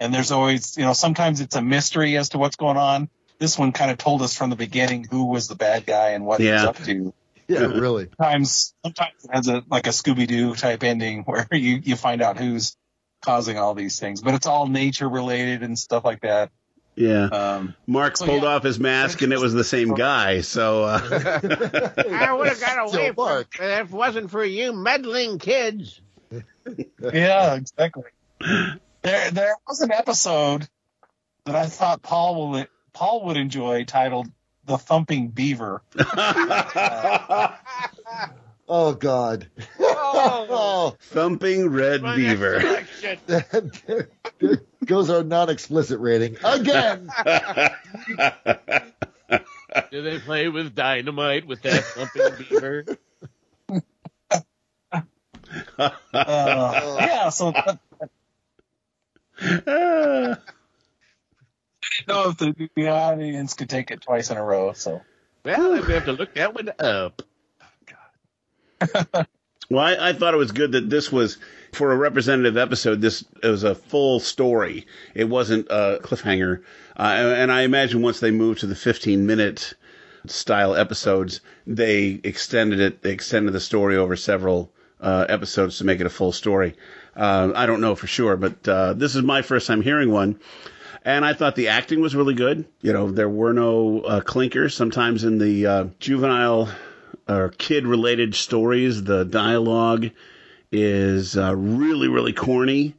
And there's always, you know, sometimes it's a mystery as to what's going on. This one kind of told us from the beginning who was the bad guy and what he was up to. Yeah, really. Sometimes, sometimes it has a like a Scooby Doo type ending [LAUGHS] where you you find out who's causing all these things, but it's all nature related and stuff like that. Yeah. Um, Mark so, pulled yeah. off his mask and it was the same guy. So uh, [LAUGHS] I would have got away from it if it wasn't for you meddling kids. [LAUGHS] yeah, exactly. There, there was an episode that I thought Paul will Paul would enjoy titled "The Thumping Beaver." [LAUGHS] Oh God. Oh, [LAUGHS] thumping red beaver. [LAUGHS] goes our non-explicit rating again. Do they play with dynamite with that thumping beaver? Uh, yeah, so I didn't know if the, the audience could take it twice in a row. So Well, we have to look that one up. [LAUGHS] Well, I, I thought it was good that this was for a representative episode. This it was a full story. It wasn't a cliffhanger. Uh, and, and I imagine once they moved to the 15 minute style episodes, they extended it. They extended the story over several uh, episodes to make it a full story. Uh, I don't know for sure, but uh, this is my first time hearing one. And I thought the acting was really good. You know, there were no uh, clinkers. Sometimes in the uh, juvenile or kid related stories, the dialogue is uh, really, really corny.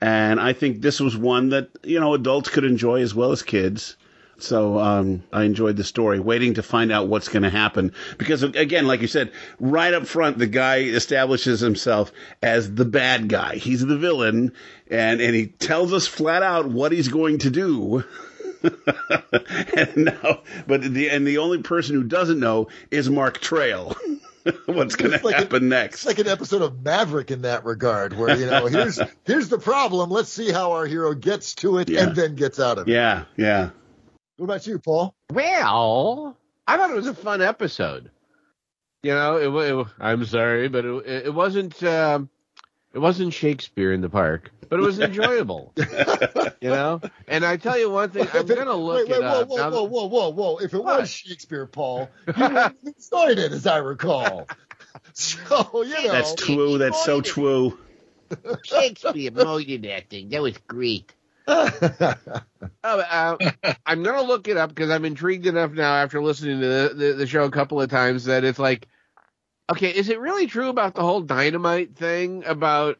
And I think this was one that, you know, adults could enjoy as well as kids. So um, I enjoyed the story, waiting to find out what's going to happen. Because, again, like you said, right up front, the guy establishes himself as the bad guy. He's the villain, and, and he tells us flat out what he's going to do. [LAUGHS] and now, but the and the only person who doesn't know is Mark Trail. [LAUGHS] What's going to like happen next? It's like an episode of Maverick in that regard, where you know, here's [LAUGHS] here's the problem. Let's see how our hero gets to it Yeah. and then gets out of it. Yeah, yeah. What about you, Paul? Well, I thought it was a fun episode. You know, it, it, I'm sorry, but it, it wasn't. Um, it wasn't Shakespeare in the park, but it was enjoyable. [LAUGHS] you know, and I tell you one thing, I'm gonna look wait, wait, it whoa, up. whoa, Now whoa, whoa, whoa, whoa! If it was Shakespeare, Paul, you wouldn't have enjoyed it, as I recall. [LAUGHS] So you know, That's true. That's so true. Shakespeare mowed that thing. That was great. [LAUGHS] Oh, uh, I'm gonna look it up because I'm intrigued enough now after listening to the, the, the show a couple of times that it's like, okay, is it really true about the whole dynamite thing about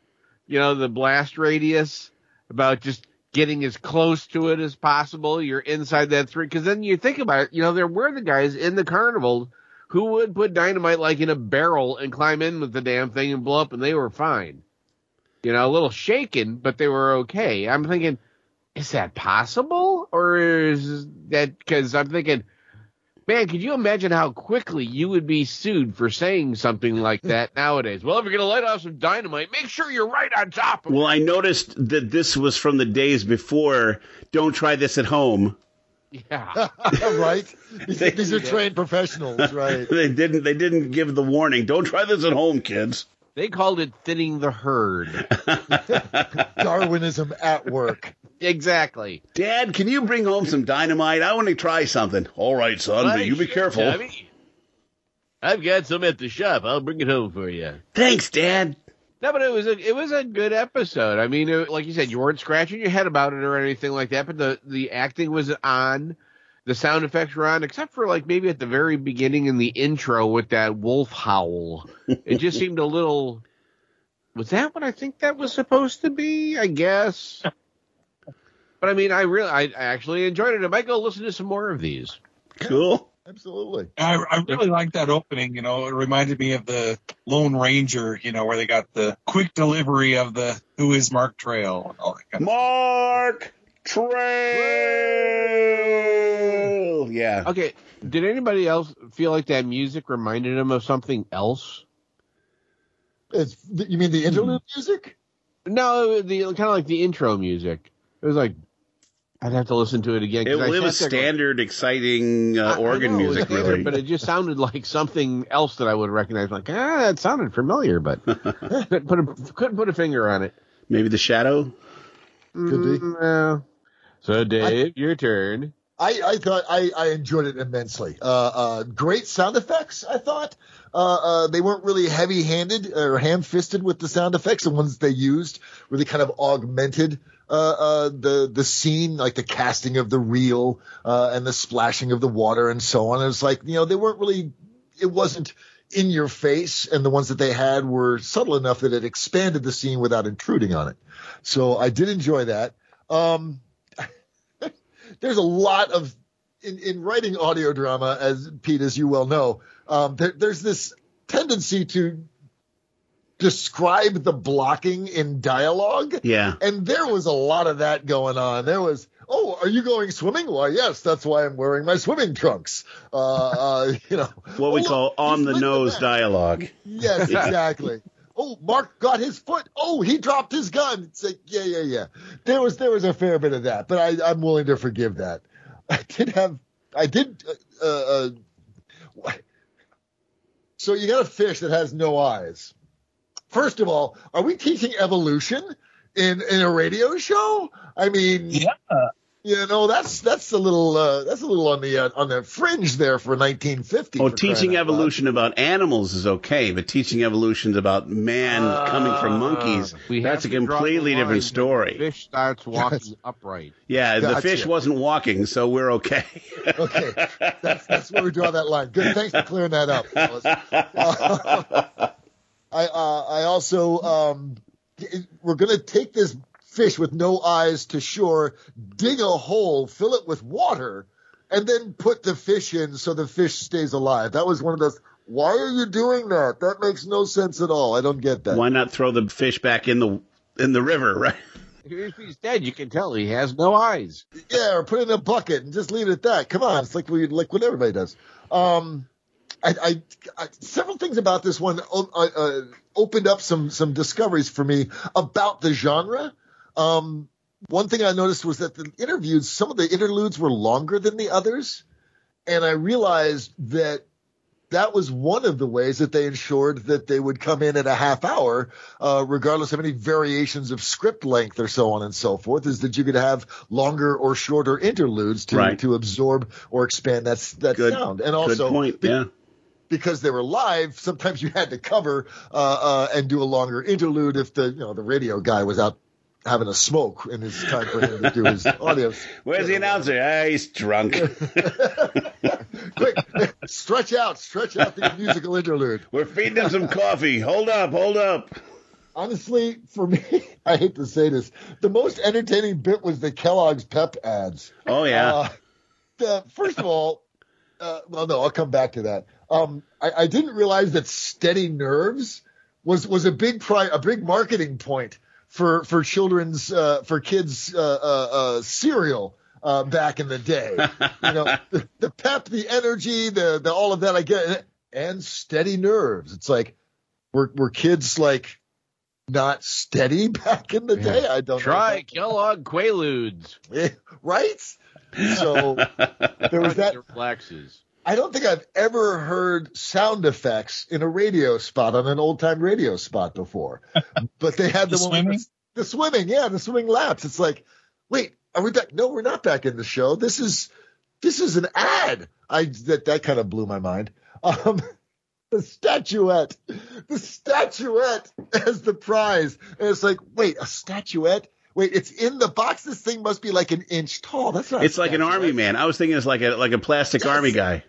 you know the blast radius about just getting as close to it as possible? You're inside that three because then you think about it, you know, there were the guys in the carnival who would put dynamite like in a barrel and climb in with the damn thing and blow up, and they were fine. You know, a little shaken, but they were okay. I'm thinking is that possible or is that because i'm thinking man could you imagine how quickly you would be sued for saying something like [LAUGHS] that nowadays well if you're going to light off some dynamite make sure you're right on top of Well, I noticed that this was from the days before. Don't try this at home. yeah [LAUGHS] right? These, these are trained professionals, right? [LAUGHS] They didn't. They didn't give the warning. Don't try this at home, kids. They called it thinning the herd [LAUGHS] Darwinism at work. exactly Dad, can you bring home some dynamite? I want to try something. All right, son, but you be careful. i've got some at the shop i'll bring it home for you Thanks, Dad. No, but it was a it was a good episode. I mean, it, like you said, you weren't scratching your head about it or anything like that. But the the acting was on, the sound effects were on, except for like maybe at the very beginning in the intro with that wolf howl. it just [LAUGHS] seemed a little. Was that what I think that was supposed to be? I guess. But I mean, I really, I, I actually enjoyed it. I might go listen to some more of these. Cool. Absolutely. I, I really like that opening. You know, it reminded me of the Lone Ranger. You know, where they got the quick delivery of the "Who is Mark Trail?" and all that kind of Mark Trail. Yeah. Okay, did anybody else feel like that music reminded him of something else? It's, you mean the interlude music? No, the kind of like the intro music. It was like I'd have to listen to it again. 'cause It, it sat was there going, standard, exciting uh, I- I organ know music, standard, really. but it just sounded like something else that I would recognize. Like, ah, it sounded familiar, but [LAUGHS] couldn't put a couldn't put a finger on it. Maybe the shadow. Could be. Mm, no. So, Dave, your turn. I, I thought I, I enjoyed it immensely. Uh, uh, great sound effects. I thought uh, uh, they weren't really heavy-handed or ham-fisted with the sound effects. The ones they used really kind of augmented uh, uh, the the scene, like the casting of the reel uh, and the splashing of the water and so on. It was like you know they weren't really. It wasn't in your face, and the ones that they had were subtle enough that it expanded the scene without intruding on it. So I did enjoy that. Um, there's a lot of in, in writing audio drama, as Pete, as you well know, um, there, there's this tendency to describe the blocking in dialogue. Yeah. And there was a lot of that going on. There was, oh, are you going swimming? Why, yes, that's why I'm wearing my swimming trunks. Uh, uh, [LAUGHS] you know, What we oh, call on the nose dialogue. Yes, [LAUGHS] exactly. Oh, Mark got his foot. Oh, he dropped his gun. It's like, yeah, yeah, yeah. There was there was a fair bit of that, but I, I'm willing to forgive that. [LAUGHS] I did have, I did. Uh, uh, so you got a fish that has no eyes. First of all, are we teaching evolution in in a radio show? I mean, yeah. You know that's that's a little uh, that's a little on the uh, on the fringe there for 1950. Oh, for teaching evolution about animals is okay, but teaching evolutions about man coming from monkeys, Uh, We have that's a completely different story. Fish starts [LAUGHS] walking upright. Yeah, the fish wasn't walking, so we're okay. [LAUGHS] okay, that's that's where we draw that line. Good, thanks for clearing that up. Uh, [LAUGHS] I uh, I also um, we're gonna take this fish with no eyes to shore, dig a hole, fill it with water, and then put the fish in so the fish stays alive. That was one of those. Why are you doing that? That makes no sense at all. I don't get that. Why not throw the fish back in the in the river, [LAUGHS] right? If he's dead, you can tell he has no eyes. Yeah, or put it in a bucket and just leave it at that. Come on, it's like we like what everybody does. Um, I, I, I several things about this one uh, uh, opened up some some discoveries for me about the genre. Um, one thing I noticed was that the interviews, some of the interludes were longer than the others, and I realized that that was one of the ways that they ensured that they would come in at a half hour, uh, regardless of any variations of script length or so on and so forth, is that you could have longer or shorter interludes to, Right. to absorb or expand that, that Good- sound. And also, point, be- yeah. because they were live, sometimes you had to cover uh, uh, and do a longer interlude if the you know the radio guy was out having a smoke and it's time for him to do his [LAUGHS] audience. Where's the announcer? Ah, he's drunk. [LAUGHS] Quick, stretch out, stretch out the musical interlude. We're feeding him some coffee. Hold up, hold up. Honestly, for me, [LAUGHS] I hate to say this, the most entertaining bit was the Kellogg's Pep ads. Oh yeah. Uh, the, first of all, uh, well, no, I'll come back to that. Um, I, I didn't realize that steady nerves was was a big pri- a big marketing point for for children's uh, for kids uh, uh, uh, cereal uh, back in the day. [LAUGHS] you know, the, the pep, the energy, the the all of that. I get and steady nerves. It's like were were kids like not steady [LAUGHS] back in the day? I don't Try know. Kellogg Quaaludes. [LAUGHS] Right? So there was that. Relaxes. I don't think I've ever heard sound effects in a radio spot on an old time radio spot before. [LAUGHS] But they had the, The with swimming? the, swimming, yeah, the swimming laps. It's like, wait, are we back? No, we're not back in the show. This is this is an ad. I that that kind of blew my mind. Um, [LAUGHS] the statuette, the statuette as the prize, and it's like, wait, a statuette. Wait, it's in the box. This thing must be like an inch tall. That's not. It's like an army man. I was thinking it's like a like a plastic army guy.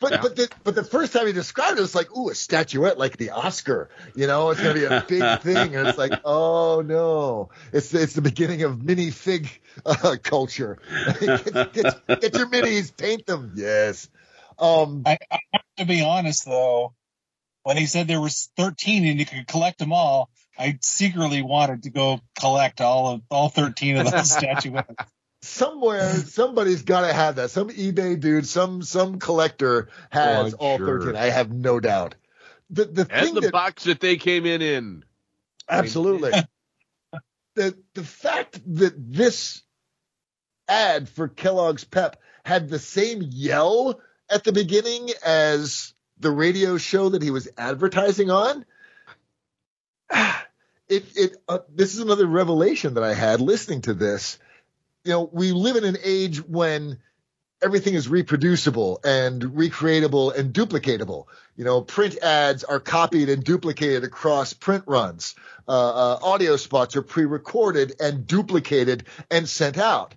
But but the but the first time he described it, it's like, ooh, a statuette like the Oscar. You know, it's gonna be a big [LAUGHS] thing, and it's like, oh no, it's it's the beginning of mini fig uh, culture. [LAUGHS] get, get, get your minis, paint them. Yes. Um, I, I have to be honest though, when he said there was 13 and you could collect them all, I secretly wanted to go collect all of all 13 of those [LAUGHS] statuettes. Somewhere somebody's got to have that. Some eBay dude, some some collector has Oh, all sure. thirteen. I have no doubt. The the thing the that box that they came in in. Absolutely. [LAUGHS] the the fact that this ad for Kellogg's Pep had the same yell at the beginning as the radio show that he was advertising on. [SIGHS] It, it, uh, this is another revelation that I had listening to this. You know, we live in an age when everything is reproducible and recreatable and duplicatable. You know, print ads are copied and duplicated across print runs. Uh, uh, audio spots are pre-recorded and duplicated and sent out.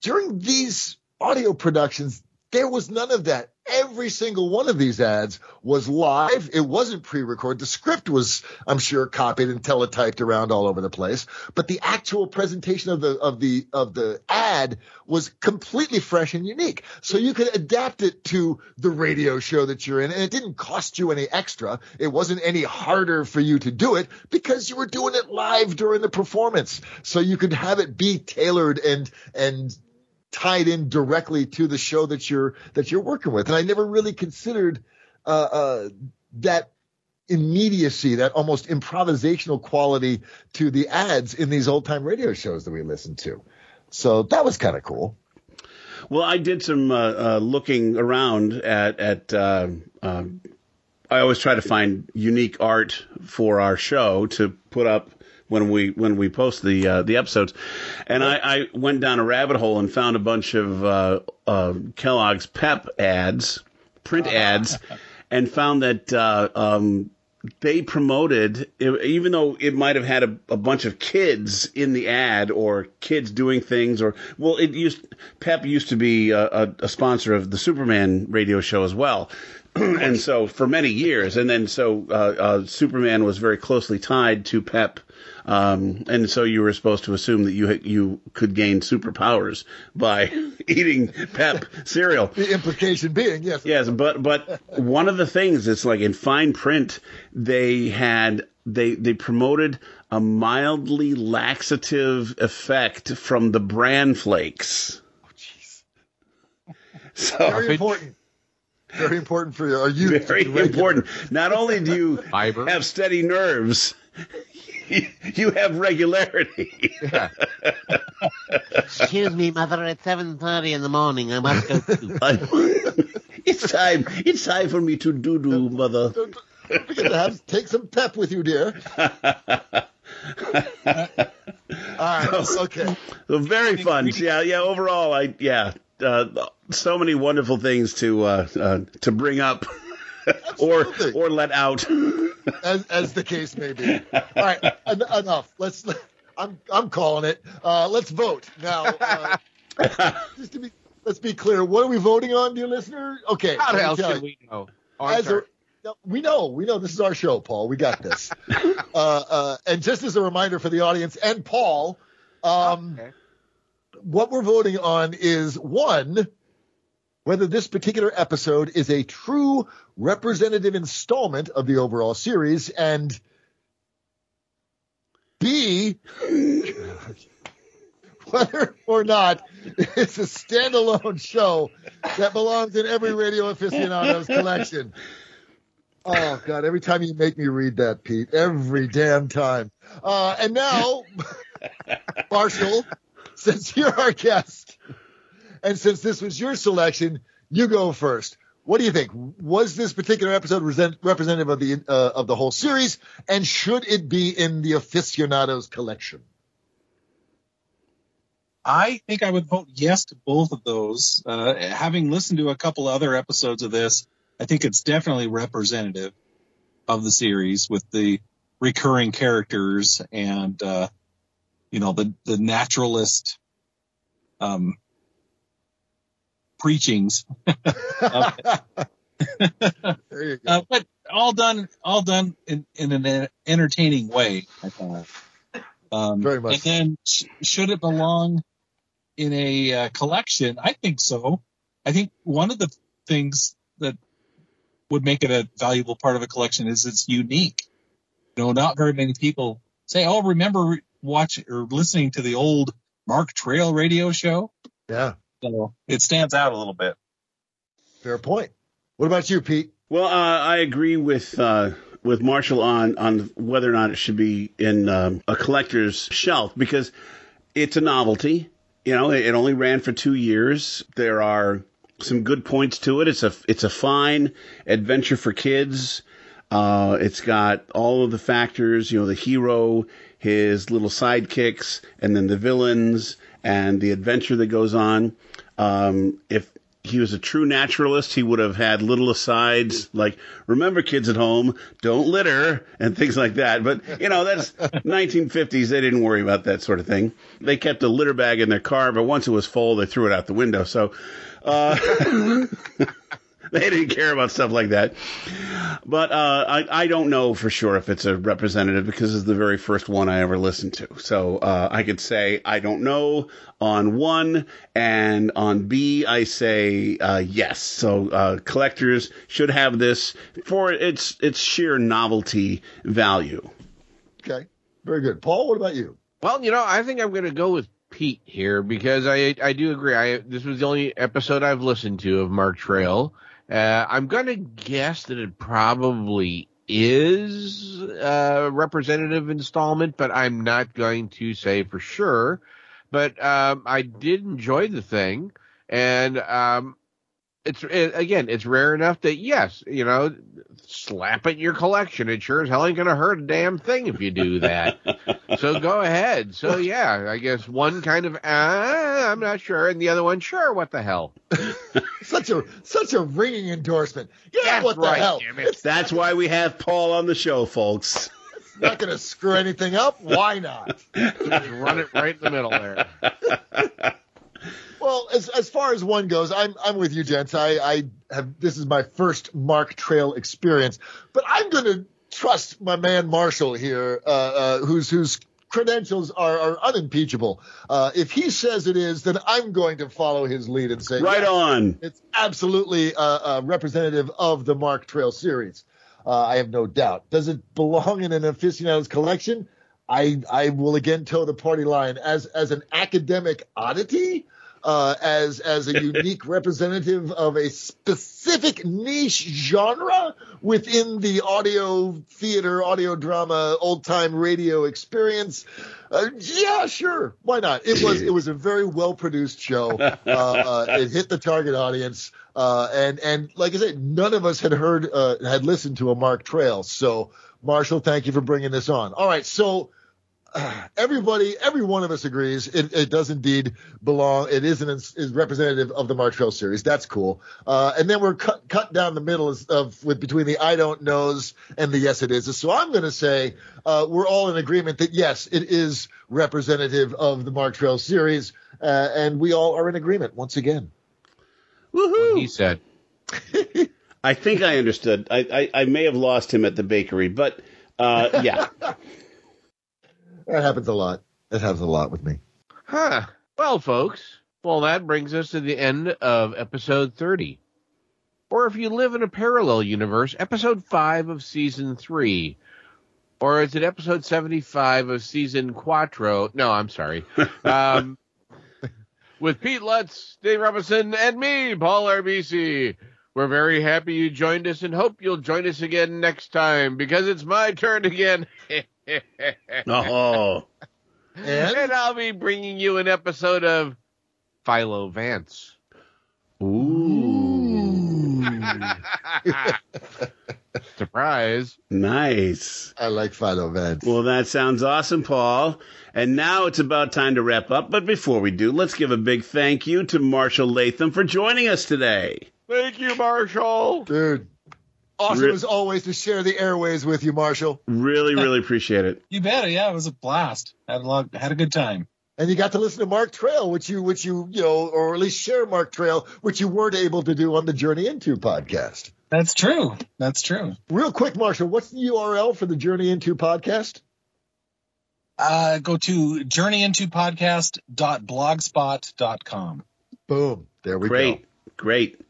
During these audio productions, there was none of that. Every single one of these ads was live. It wasn't pre-recorded. The script was, I'm sure, copied and teletyped around all over the place. But the actual presentation of the of the of the ad was completely fresh and unique. So you could adapt it to the radio show that you're in, and it didn't cost you any extra. It wasn't any harder for you to do it because you were doing it live during the performance. So you could have it be tailored and and tied in directly to the show that you're that you're working with. And I never really considered uh, uh, that immediacy, that almost improvisational quality to the ads in these old time radio shows that we listened to. So that was kind of cool. Well, I did some uh, uh, looking around at at. Uh, um, I always try to find unique art for our show to put up when we when we post the uh, the episodes, and I, I went down a rabbit hole and found a bunch of uh, uh, Kellogg's Pep ads, print [LAUGHS] ads, and found that uh, um, they promoted, even though it might have had a, a, bunch of kids in the ad or kids doing things, or well, it used Pep used to be a, a, a sponsor of the Superman radio show as well. [CLEARS THROAT] and so for many years, and then so uh, uh, Superman was very closely tied to Pep um, and so you were supposed to assume that you you could gain superpowers by [LAUGHS] eating Pep cereal. The implication being, yes. Yes, but but one of the things that's like in fine print, they had they they promoted a mildly laxative effect from the bran flakes. Oh, jeez. [LAUGHS] So very important. Very important for your youth. Very important. Not only do you Fiber. have steady nerves, [LAUGHS] you have regularity. Yeah. Excuse me, mother. At seven thirty in the morning, I must go. [LAUGHS] it's time. It's time for me to do do, mother. Don't, don't forget to have take some pep with you, dear. [LAUGHS] All right. Okay. So very fun. Yeah. Yeah. Overall, I yeah. Uh, so many wonderful things to uh, uh, to bring up [LAUGHS] or or let out, [LAUGHS] as as the case may be. All right, en- enough. Let's. I'm I'm calling it. Uh, let's vote now. Uh, [LAUGHS] just to be, let's be clear. What are we voting on, dear listener? Okay. How the hell should we know? Oh, as a, no, we know, we know. This is our show, Paul. We got this. uh, uh, and just as a reminder for the audience and Paul, um, okay. what we're voting on is one whether this particular episode is a true representative installment of the overall series, and B, [LAUGHS] whether or not it's a standalone show that belongs in every Radio Aficionado's collection. Oh God! Every time you make me read that, Pete, every damn time. Uh, and now, [LAUGHS] Marshall, since you're our guest, and since this was your selection, you go first. What do you think? Was this particular episode representative of the uh, of the whole series, and should it be in the aficionados collection? I think I would vote yes to both of those. Uh, having listened to a couple other episodes of this, I think it's definitely representative of the series with the recurring characters and uh, you know the the naturalist um, preachings. uh, but all done, all done in, in an entertaining way. I thought. Um, Very much. And then, sh- should it belong in a uh, collection? I think so. I think one of the things that would make it a valuable part of a collection is it's unique. You know, not very many people say, "Oh, remember watching or listening to the old Mark Trail radio show?" Yeah. So it stands out a little bit. Fair point. What about you, Pete? Well, uh, I agree with uh, with Marshall on on whether or not it should be in um, a collector's shelf because it's a novelty. you know, it, it only ran for two years. There are some good points to it. It's a it's a fine adventure for kids. Uh, it's got all of the factors, you know, the hero, his little sidekicks, and then the villains and the adventure that goes on. Um, if he was a true naturalist, he would have had little asides like, remember kids at home, don't litter and things like that. But, you know, that's 1950s. They didn't worry about that sort of thing. They kept a litter bag in their car, but once it was full, they threw it out the window. So, uh, [LAUGHS] [LAUGHS] they didn't care about stuff like that. But uh, I, I don't know for sure if it's a representative because it's the very first one I ever listened to. So uh, I could say I don't know on one, and on B I say uh, yes. So uh, collectors should have this for its its sheer novelty value. Okay, very good. Paul, what about you? Well, you know, I think I'm going to go with Pete here because I I do agree. I this was the only episode I've listened to of Mark Trail. Uh, I'm going to guess that it probably is a representative installment, but I'm not going to say for sure. But um, I did enjoy the thing, and um, it's it, again, it's rare enough that yes, you know, slap it in your collection. It sure as hell ain't gonna hurt a damn thing if you do that. [LAUGHS] so go ahead. So yeah, I guess one kind of ah, I'm not sure, and the other one sure. What the hell? [LAUGHS] such a such a ringing endorsement. Yeah, That's what the right, hell? it. [LAUGHS] That's why we have Paul on the show, folks. Not going to screw anything up. Why not? Just run it right in the middle there. Well, as as far as one goes, I'm I'm with you, gents. I I have this is my first Mark Trail experience, but I'm going to trust my man Marshall here, uh, uh, whose whose credentials are, are unimpeachable. Uh, if he says it is, then I'm going to follow his lead and say Right yes, on. It's absolutely uh, uh, representative of the Mark Trail series. Uh, I have no doubt. Does it belong in an aficionado's collection? I I will again toe the party line as as an academic oddity, uh, as as a unique representative of a specific niche genre within the audio theater, audio drama, old time radio experience. Uh, yeah, sure, why not? It was it was a very well produced show. [LAUGHS] Uh, uh, it hit the target audience, uh, and and like I said, none of us had heard uh, had listened to a Mark Trail. So Marshall, thank you for bringing this on. All right, so [CLEARS THROAT] everybody, every one of us agrees it, it does indeed belong. It is an, is representative of the Mark Trail series. That's cool. Uh, and then we're cut, cut down the middle of, of with between the I don't knows and the yes it is. So I'm going to say uh, we're all in agreement that yes, it is representative of the Mark Trail series, uh, and we all are in agreement once again. Woohoo! He said. [LAUGHS] I think I understood. I, I, I may have lost him at the bakery, but uh, yeah. [LAUGHS] That happens a lot. That happens a lot with me. Huh. Well, folks, well, that brings us to the end of episode 30. Or if you live in a parallel universe, episode 5 of season 3. Or is it episode 75 of season Quattro? No, I'm sorry. [LAUGHS] Um, with Pete Lutz, Dave Robinson, and me, Paul RBC. We're very happy you joined us and hope you'll join us again next time because it's my turn again. [LAUGHS] Oh. And? I'll be bringing you an episode of Philo Vance. Ooh. [LAUGHS] Surprise. Nice. I like Philo Vance. Well, that sounds awesome, Paul. And now it's about time to wrap up. But before we do, let's give a big thank you to Marshall Latham for joining us today. Thank you, Marshall. Dude. Awesome Re- as always to share the airways with you, Marshall. Really, really appreciate it. You bet. Yeah, it was a blast. Had a lot, had a good time. And you got to listen to Mark Trail, which you, which you, you know, or at least share Mark Trail, which you weren't able to do on the Journey Into podcast. That's true. That's true. Real quick, Marshall, what's the URL for the Journey Into podcast? Uh, go to journeyintopodcast.blogspot.com. Boom. There we Great. go. Great. Great.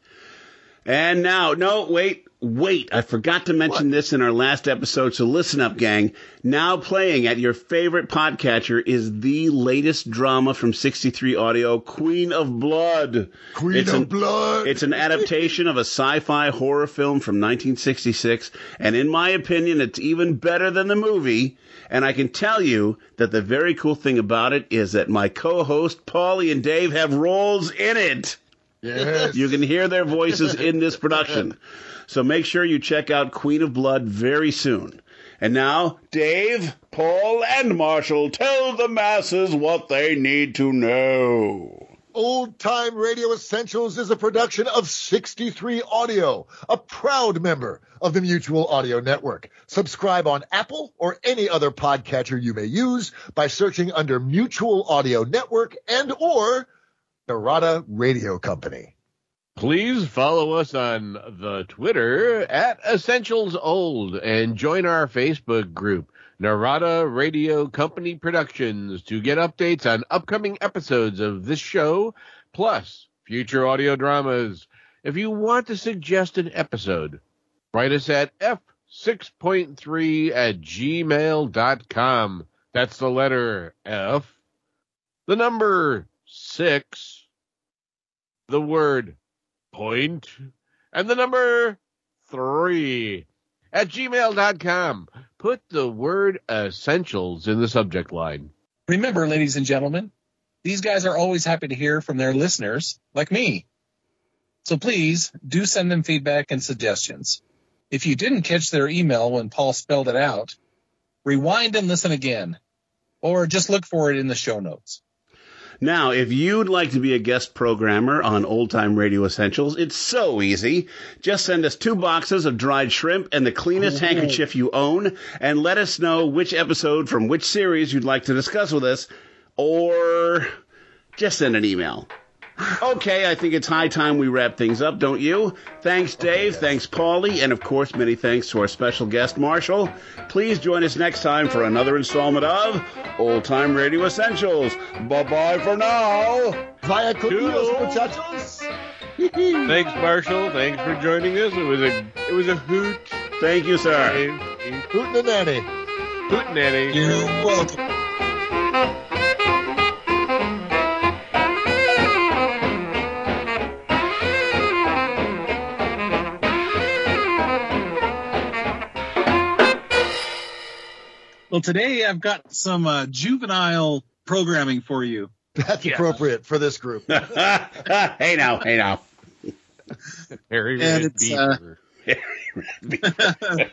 And now, no, wait. Wait, I forgot to mention this in our last episode, so listen up, gang. Now playing at your favorite podcatcher is the latest drama from 63 Audio, Queen of Blood. Queen it's of an, Blood. It's an adaptation of a sci-fi horror film from 1966, and in my opinion, it's even better than the movie. And I can tell you that the very cool thing about it is that my co-host Paulie and Dave have roles in it. Yes. You can hear their voices [LAUGHS] in this production. So make sure you check out Queen of Blood very soon. And now, Dave, Paul, and Marshall tell the masses what they need to know. Old Time Radio Essentials is a production of 63 Audio, a proud member of the Mutual Audio Network. Subscribe on Apple or any other podcatcher you may use by searching under Mutual Audio Network and or Narada Radio Company. Please follow us on the Twitter at Essentials Old and join our Facebook group, Narada Radio Company Productions, to get updates on upcoming episodes of this show, plus future audio dramas. If you want to suggest an episode, write us at f6.3 at gmail.com. That's the letter F, the number 6, the word point, and the number three at gmail.com. Put the word essentials in the subject line. Remember, ladies and gentlemen, these guys are always happy to hear from their listeners, like me. So please do send them feedback and suggestions. If you didn't catch their email when Paul spelled it out, rewind and listen again, or just look for it in the show notes. Now, if you'd like to be a guest programmer on Old Time Radio Essentials, it's so easy. Just send us two boxes of dried shrimp and the cleanest handkerchief you own, and let us know which episode from which series you'd like to discuss with us, or just send an email. Okay, I think it's high time we wrap things up, don't you? Thanks, Dave. Thanks, Paulie. And of course, many thanks to our special guest, Marshall. Please join us next time for another installment of Old Time Radio Essentials. Bye bye for now. Vaya con Dios, muchachos. [LAUGHS] Thanks, Marshall. Thanks for joining us. It was a it was a hoot. Thank you, sir. Hootin' and nanny. Hoot nanny. You're welcome. Well, today I've got some uh, juvenile programming for you. That's appropriate for this group. [LAUGHS] hey now, hey now. Harry And Red it's, uh, Beaver. [LAUGHS]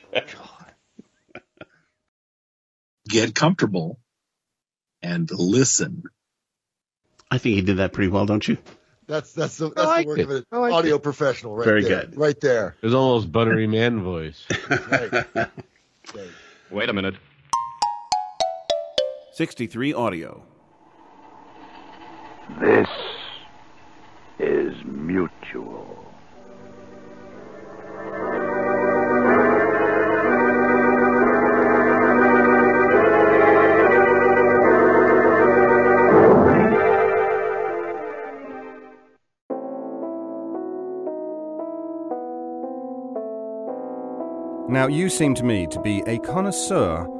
Get comfortable and listen. I think he did that pretty well, don't you? That's that's the I that's like the work it. of an like audio it. professional right Very there. good. Right there. It was almost buttery man voice. [LAUGHS] Right. Wait a minute. 63 Audio. This is mutual. Now, you seem to me to be a connoisseur